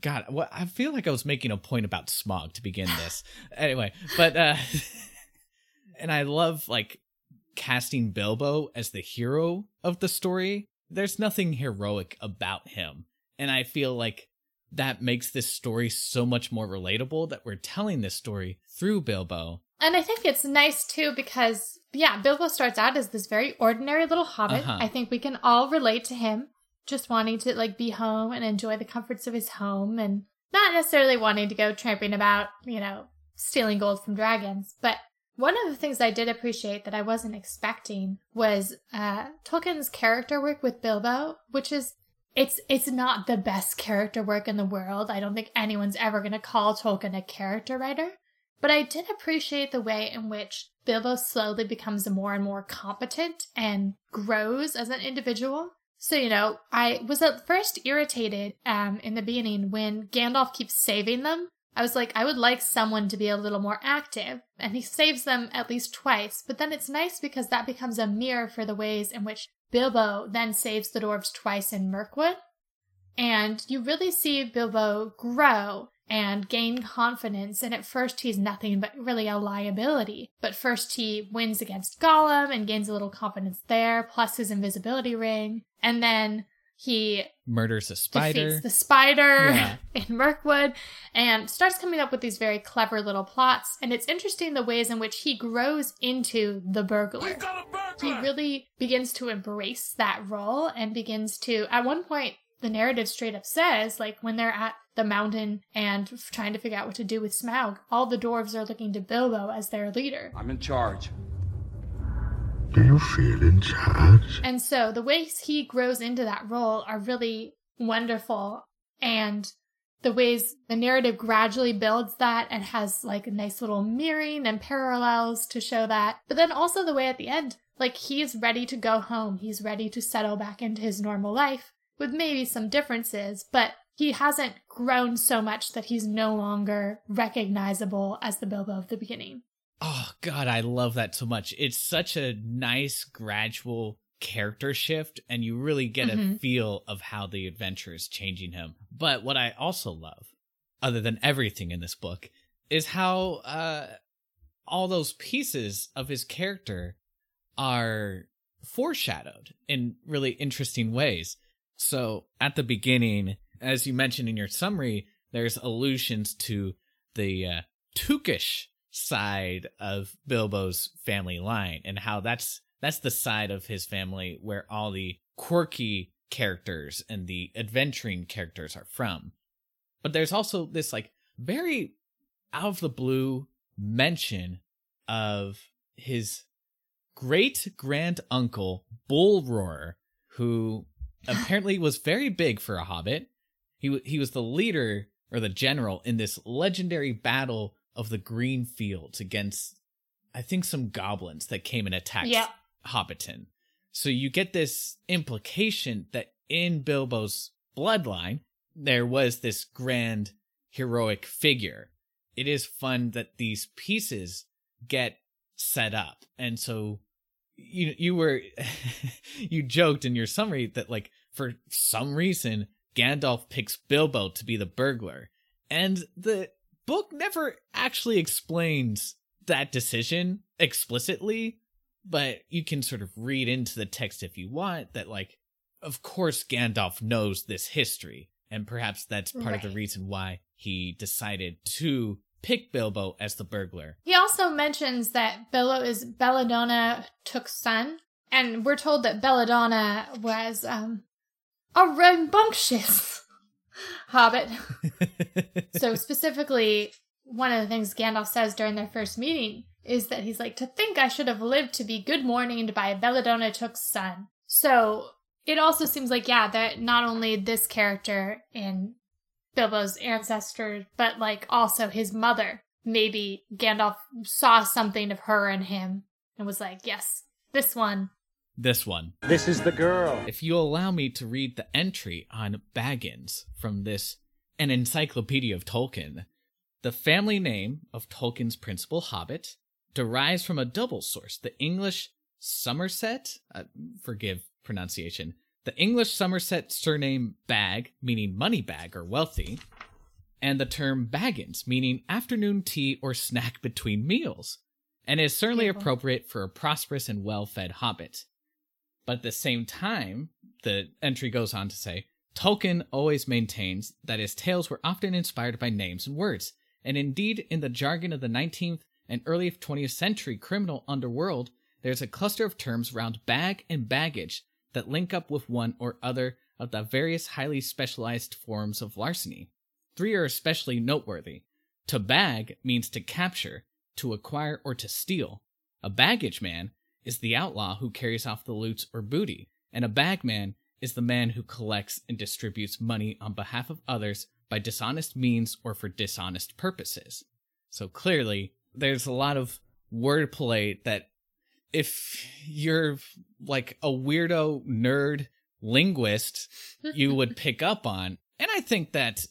God, what I feel like I was making a point about Smaug to begin this. anyway, but uh and I love like casting Bilbo as the hero of the story. There's nothing heroic about him. And I feel like that makes this story so much more relatable that we're telling this story through Bilbo. And I think it's nice too because, yeah, Bilbo starts out as this very ordinary little hobbit. Uh-huh. I think we can all relate to him just wanting to like be home and enjoy the comforts of his home and not necessarily wanting to go tramping about, you know, stealing gold from dragons. But one of the things I did appreciate that I wasn't expecting was uh, Tolkien's character work with Bilbo, which is it's it's not the best character work in the world. I don't think anyone's ever going to call Tolkien a character writer. But I did appreciate the way in which Bilbo slowly becomes more and more competent and grows as an individual. So, you know, I was at first irritated um, in the beginning when Gandalf keeps saving them. I was like, I would like someone to be a little more active. And he saves them at least twice. But then it's nice because that becomes a mirror for the ways in which Bilbo then saves the dwarves twice in Mirkwood. And you really see Bilbo grow and gain confidence. And at first, he's nothing but really a liability. But first, he wins against Gollum and gains a little confidence there, plus his invisibility ring. And then he Murders a spider. defeats the spider Yeah. in Mirkwood and starts coming up with these very clever little plots. And it's interesting the ways in which he grows into the burglar. He really begins to embrace that role and begins to, at one point, the narrative straight up says, like when they're at the mountain and trying to figure out what to do with Smaug, all the dwarves are looking to Bilbo as their leader. I'm in charge. Do you feel in charge? And so the ways he grows into that role are really wonderful. And the ways the narrative gradually builds that and has like a nice little mirroring and parallels to show that. But then also the way at the end, like he's ready to go home. He's ready to settle back into his normal life with maybe some differences, but he hasn't grown so much that he's no longer recognizable as the Bilbo of the beginning. Oh god, I love that so much. It's such a nice gradual character shift and you really get a Mhm. feel of how the adventure is changing him. But what I also love, other than everything in this book, is how uh all those pieces of his character are foreshadowed in really interesting ways. So at the beginning, as you mentioned in your summary, there's allusions to the uh, Tookish side of Bilbo's family line and how that's that's the side of his family where all the quirky characters and the adventuring characters are from. But there's also this like very out of the blue mention of his great grand uncle Bull Roar, who apparently was very big for a hobbit. He he was the leader or the general in this legendary battle of the Green Fields against I think some goblins that came and attacked Yeah. Hobbiton. So you get this implication that in Bilbo's bloodline there was this grand heroic figure. It is fun that these pieces get set up. And so you you were you joked in your summary that like for some reason Gandalf picks Bilbo to be the burglar. And the book never actually explains that decision explicitly, but you can sort of read into the text if you want that, like, of course, Gandalf knows this history, and perhaps that's part right. of the reason why he decided to pick Bilbo as the burglar. He also mentions that Bilbo is Belladonna Took's son, and we're told that Belladonna was um, a rambunctious hobbit. so specifically, one of the things Gandalf says during their first meeting is that he's like, to think I should have lived to be good morninged by Belladonna Took's son. So it also seems like, yeah, that not only this character in Bilbo's ancestors, but like also his mother. Maybe Gandalf saw something of her in him and was like, yes, this one. This one. This is the girl. If you allow me to read the entry on Baggins from this, an encyclopedia of Tolkien, the family name of Tolkien's principal hobbit derives from a double source, the English Somerset, uh, forgive pronunciation, the English Somerset surname Bag, meaning money bag or wealthy, and the term Baggins, meaning afternoon tea or snack between meals, and is certainly appropriate for a prosperous and well fed hobbit. But at the same time, the entry goes on to say, Tolkien always maintains that his tales were often inspired by names and words, and indeed, in the jargon of the 19th and early 20th century criminal underworld, there's a cluster of terms around bag and baggage that link up with one or other of the various highly specialized forms of larceny. Three are especially noteworthy. To bag means to capture, to acquire, or to steal. A baggage man is the outlaw who carries off the loot or booty, and a bagman is the man who collects and distributes money on behalf of others by dishonest means or for dishonest purposes. So clearly, there's a lot of wordplay that if you're like a weirdo nerd linguist, you would pick up on. And I think that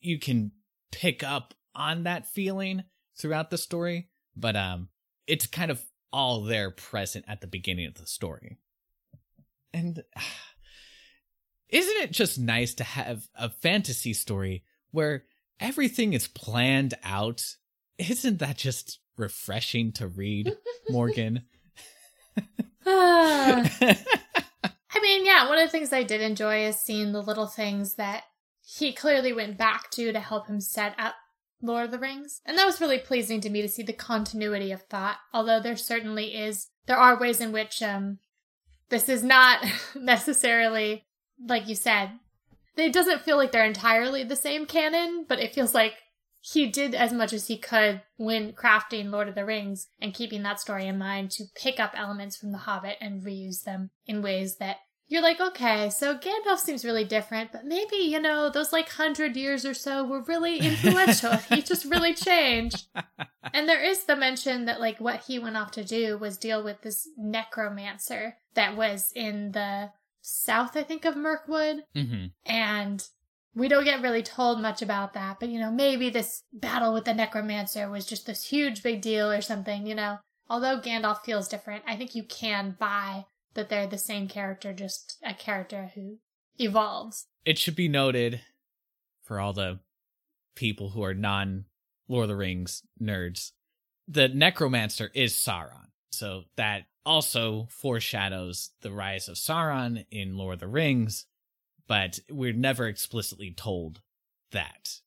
you can pick up on that feeling throughout the story, but um it's kind of all there present at the beginning of the story. And isn't it just nice to have a fantasy story where everything is planned out? Isn't that just refreshing to read, Morgan? I mean, yeah, one of the things I did enjoy is seeing the little things that he clearly went back to to help him set up Lord of the Rings. And that was really pleasing to me to see the continuity of thought, although there certainly is, there are ways in which um, this is not necessarily, like you said, it doesn't feel like they're entirely the same canon, but it feels like he did as much as he could when crafting Lord of the Rings and keeping that story in mind to pick up elements from The Hobbit and reuse them in ways that you're like, okay, so Gandalf seems really different, but maybe, you know, those like hundred years or so were really influential. he just really changed. And there is the mention that like what he went off to do was deal with this necromancer that was in the south, I think, of Mirkwood. Mm-hmm. And we don't get really told much about that, but you know, maybe this battle with the necromancer was just this huge big deal or something, you know. Although Gandalf feels different, I think you can buy that they're the same character, just a character who evolves. It should be noted for all the people who are non Lord of the Rings nerds, the necromancer is Sauron. So that also foreshadows the rise of Sauron in Lord of the Rings but we're never explicitly told that.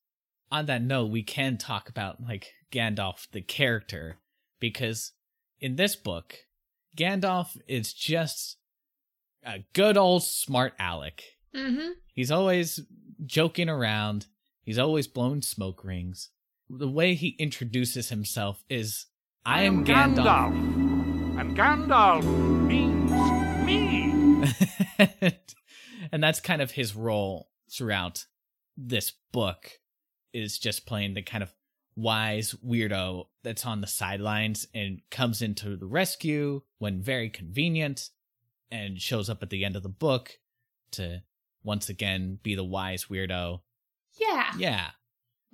On that note, we can talk about like Gandalf the character because in this book, Gandalf is just a good old smart aleck. Mm-hmm. He's always joking around. He's always blowing smoke rings. The way he introduces himself is, "I am Gandalf, Gandalf. and Gandalf means me." and that's kind of his role throughout this book is just playing the kind of wise weirdo that's on the sidelines and comes into the rescue when very convenient and shows up at the end of the book to once again be the wise weirdo. Yeah. Yeah.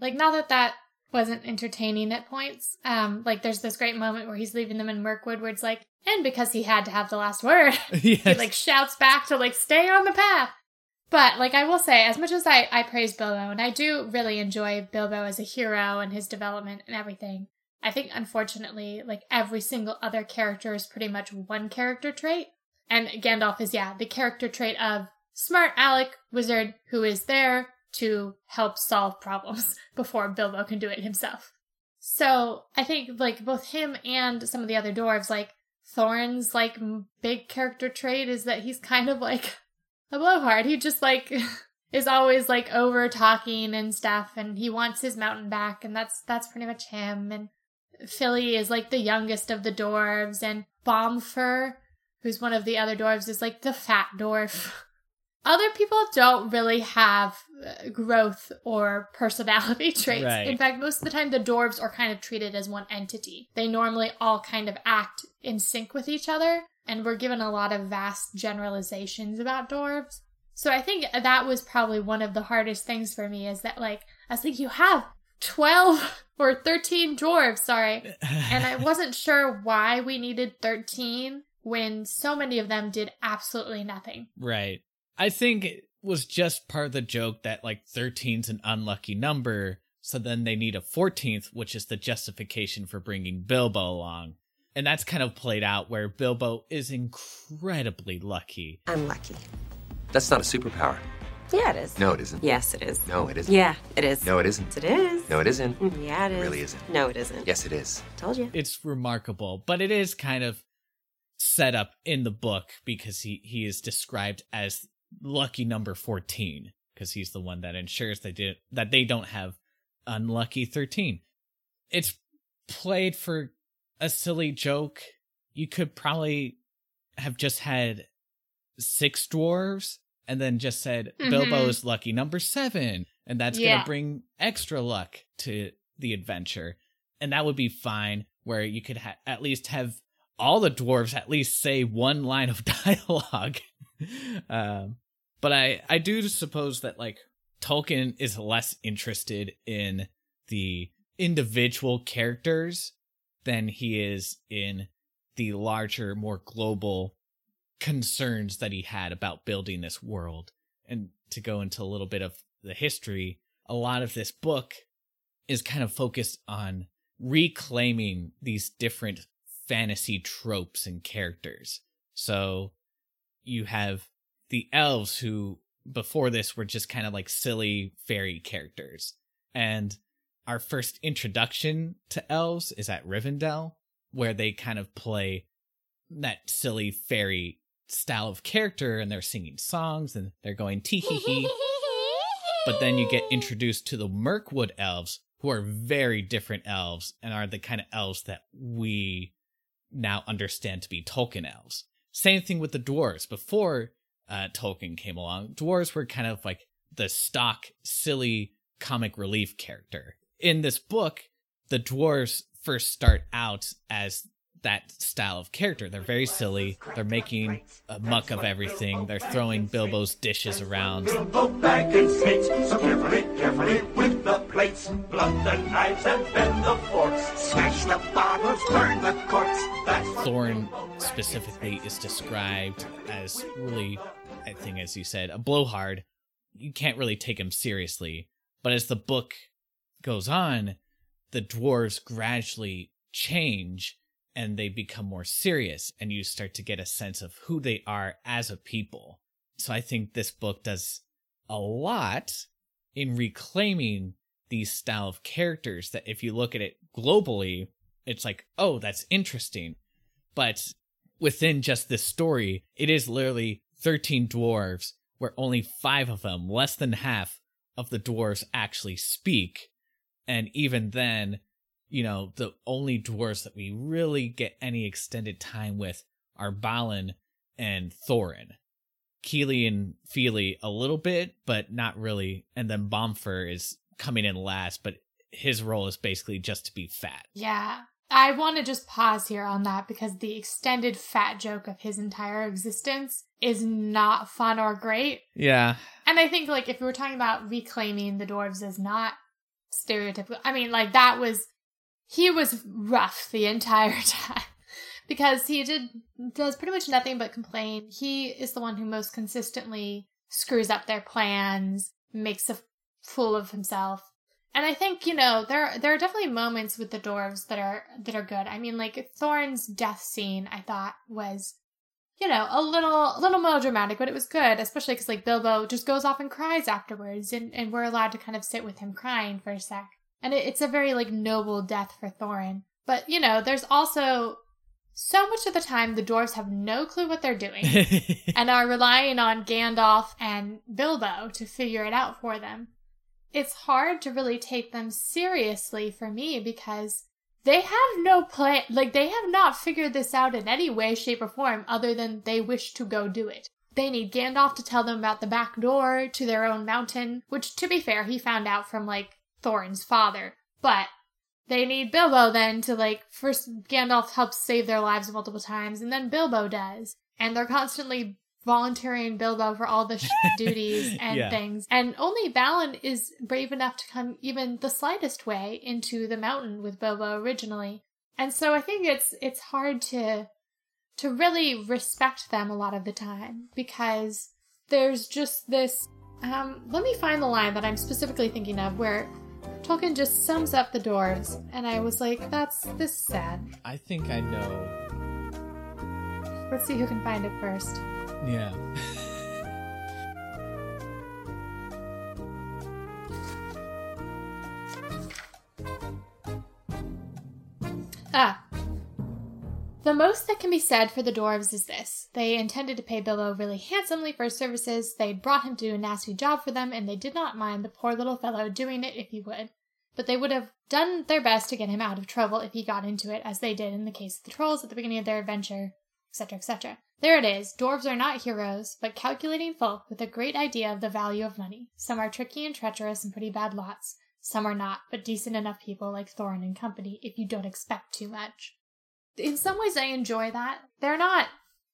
Like now that that wasn't entertaining at points. Um like there's this great moment where he's leaving them in Mirkwood where it's like and because he had to have the last word, yes. he like shouts back to like stay on the path. But like I will say, as much as I I praise Bilbo and I do really enjoy Bilbo as a hero and his development and everything, I think unfortunately, like every single other character is pretty much one character trait. And Gandalf is, yeah, the character trait of smart Alec wizard who is there to help solve problems before Bilbo can do it himself. So I think like both him and some of the other dwarves, like Thorin's like big character trait is that he's kind of like a blowhard. He just like is always like over talking and stuff and he wants his mountain back and that's that's pretty much him and Fili is like the youngest of the dwarves and Bombur, who's one of the other dwarves, is like the fat dwarf. Other people don't really have uh, growth or personality traits. Right. In fact, most of the time the dwarves are kind of treated as one entity. They normally all kind of act in sync with each other, and we're given a lot of vast generalizations about dwarves. So I think that was probably one of the hardest things for me is that like I was like, you have 12 or 13 dwarves, sorry. and I wasn't sure why we needed 13 when so many of them did absolutely nothing. Right. I think it was just part of the joke that like 13's an unlucky number, so then they need a 14th, which is the justification for bringing Bilbo along. And that's kind of played out where Bilbo is incredibly lucky. I'm lucky. That's not a superpower. Yeah, it is. No, it isn't. Yes, it is. No, it isn't. Yeah, it is. No, it isn't. It is. No, it isn't. Mm, Yeah, it is. really isn't. No, it isn't. Yes, it is. Told you. It's remarkable, but it is kind of set up in the book because he, he is described as lucky number 14 because he's the one that ensures they did that they don't have unlucky 13. It's played for a silly joke. You could probably have just had six dwarves and then just said Mhm. Bilbo's lucky number 7 and that's going to bring extra luck to the adventure. And that would be fine where you could ha- at least have all the dwarves at least say one line of dialogue. um, but I, I do suppose that like Tolkien is less interested in the individual characters than he is in the larger, more global concerns that he had about building this world. And to go into a little bit of the history, a lot of this book is kind of focused on reclaiming these different fantasy tropes and characters. So you have the elves who before this were just kind of like silly fairy characters. And our first introduction to elves is at Rivendell, where they kind of play that silly fairy style of character and they're singing songs and they're going tee hee hee. But then you get introduced to the Mirkwood elves, who are very different elves and are the kind of elves that we now understand to be Tolkien elves. Same thing with the dwarves. Before uh, Tolkien came along, dwarves were kind of like the stock, silly comic relief character. In this book, the dwarves first start out as that style of character. They're very silly. They're making a muck of everything. They're throwing Bilbo's dishes around. Bilbo Baggins hates, so carefully, carefully with the plates. Blunt the knives and bend the forks. Smash the bottles, burn the corks. That's Thorin specifically is described as really, I think, as you said, a blowhard. You can't really take him seriously. But as the book goes on, the dwarves gradually change and they become more serious, and you start to get a sense of who they are as a people. So I think this book does a lot in reclaiming these style of characters that if you look at it globally, it's like, oh, that's interesting. But within just this story, it is literally 13 dwarves where only five of them, less than half of the dwarves actually speak. And even then, you know, the only dwarves that we really get any extended time with are Balin and Thorin. Kili and Fili a little bit, but not really. And then Bombur is coming in last, but his role is basically just to be fat. Yeah. I want to just pause here on that because the extended fat joke of his entire existence is not fun or great. Yeah. And I think, like, if we were talking about reclaiming the dwarves as not stereotypical, I mean, like, that was, he was rough the entire time because he did, does pretty much nothing but complain. He is the one who most consistently screws up their plans, makes a fool of himself. And I think, you know, there there are definitely moments with the dwarves that are that are good. I mean, like Thorin's death scene I thought was you know, a little a little melodramatic, but it was good, especially because like Bilbo just goes off and cries afterwards, and, and we're allowed to kind of sit with him crying for a sec. And it, it's a very like noble death for Thorin. But you know, there's also so much of the time the dwarves have no clue what they're doing and are relying on Gandalf and Bilbo to figure it out for them. It's hard to really take them seriously for me because they have no plan like they have not figured this out in any way shape or form other than they wish to go do it they need gandalf to tell them about the back door to their own mountain which to be fair he found out from like thorin's father but they need bilbo then to like first gandalf helps save their lives multiple times and then bilbo does and they're constantly volunteering Bilbo for all the sh- duties and yeah. things. And only Balin is brave enough to come even the slightest way into the mountain with Bilbo originally. And so I think it's it's hard to to really respect them a lot of the time because there's just this um let me find the line that I'm specifically thinking of where Tolkien just sums up the dwarves and I was like that's this is sad. I think I know. Let's see who can find it first. Yeah. The most that can be said for the dwarves is this. They intended to pay Bilbo really handsomely for his services. They'd brought him to do a nasty job for them, and they did not mind the poor little fellow doing it if he would. But they would have done their best to get him out of trouble if he got into it, as they did in the case of the trolls at the beginning of their adventure, etc., etc. There it is. Dwarves are not heroes, but calculating folk with a great idea of the value of money. Some are tricky and treacherous and pretty bad lots. Some are not, but decent enough people like Thorin and company if you don't expect too much. In some ways, I enjoy that. They're not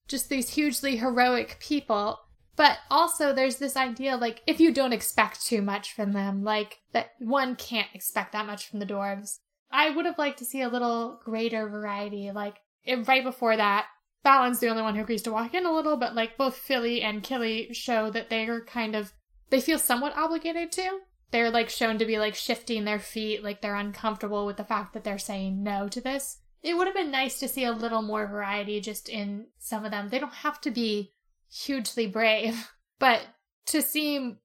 just these hugely heroic people, but also there's this idea like if you don't expect too much from them, like that one can't expect that much from the dwarves. I would have liked to see a little greater variety, like right before that, Balin's the only one who agrees to walk in a little, but like both Fili and Kili show that they're kind of they feel somewhat obligated to. They're like shown to be like shifting their feet, like they're uncomfortable with the fact that they're saying no to this. It would have been nice to see a little more variety just in some of them. They don't have to be hugely brave, but to see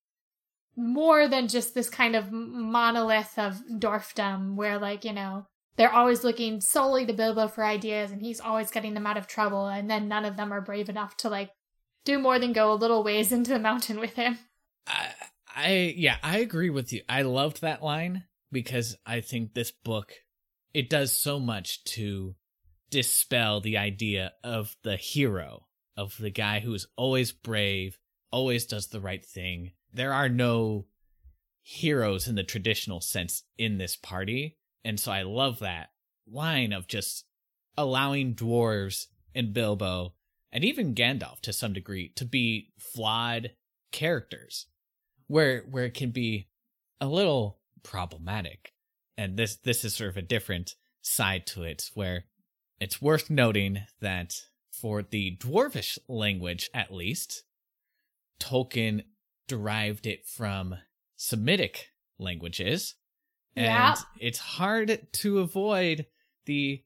more than just this kind of monolith of dwarfdom where like, you know, they're always looking solely to Bilbo for ideas and he's always getting them out of trouble and then none of them are brave enough to like do more than go a little ways into the mountain with him. I, I yeah, I agree with you. I loved that line because I think this book it does so much to dispel the idea of the hero, of the guy who is always brave, always does the right thing. There are no heroes in the traditional sense in this party and so I love that line of just allowing dwarves and Bilbo and even Gandalf to some degree to be flawed characters where where it can be a little problematic. And this this is sort of a different side to it where it's worth noting that for the dwarvish language at least Tolkien derived it from Semitic languages and yeah. it's hard to avoid the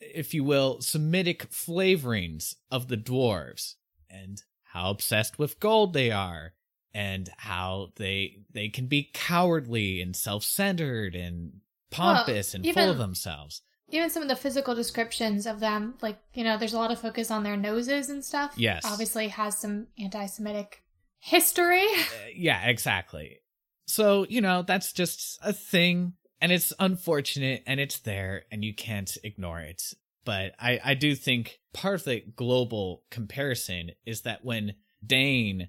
if you will semitic flavorings of the dwarves and how obsessed with gold they are and how they they can be cowardly and self-centered and pompous well, and even, full of themselves. even some of the physical descriptions of them like you know there's a lot of focus on their noses and stuff. Yes. Obviously has some anti-semitic history. Uh, yeah exactly. So, you know, that's just a thing and it's unfortunate and it's there and you can't ignore it. But I, I do think part of the global comparison is that when Dain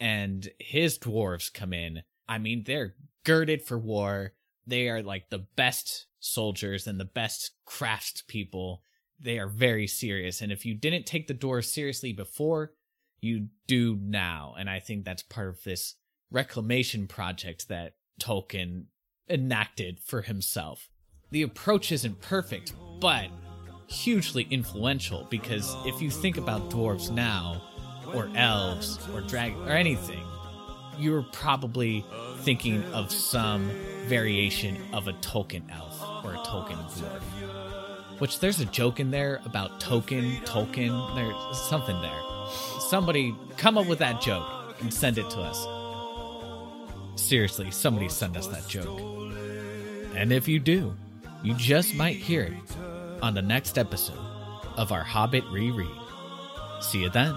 and his dwarves come in, I mean, they're girded for war. They are like the best soldiers and the best craftspeople. They are very serious. And if you didn't take the dwarves seriously before, you do now. And I think that's part of this reclamation project that Tolkien enacted for himself. The approach isn't perfect, but hugely influential because if you think about dwarves now, or elves, or drag, or anything, you're probably thinking of some variation of a Tolkien elf or a Tolkien dwarf. Which there's a joke in there about token, Tolkien. There's something there. Somebody come up with that joke and send it to us. Seriously, somebody send us that joke. And if you do, you just might hear it on the next episode of our Hobbit reread. See you then.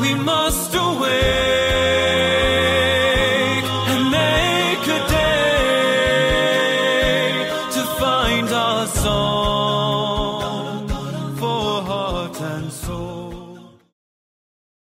We must awake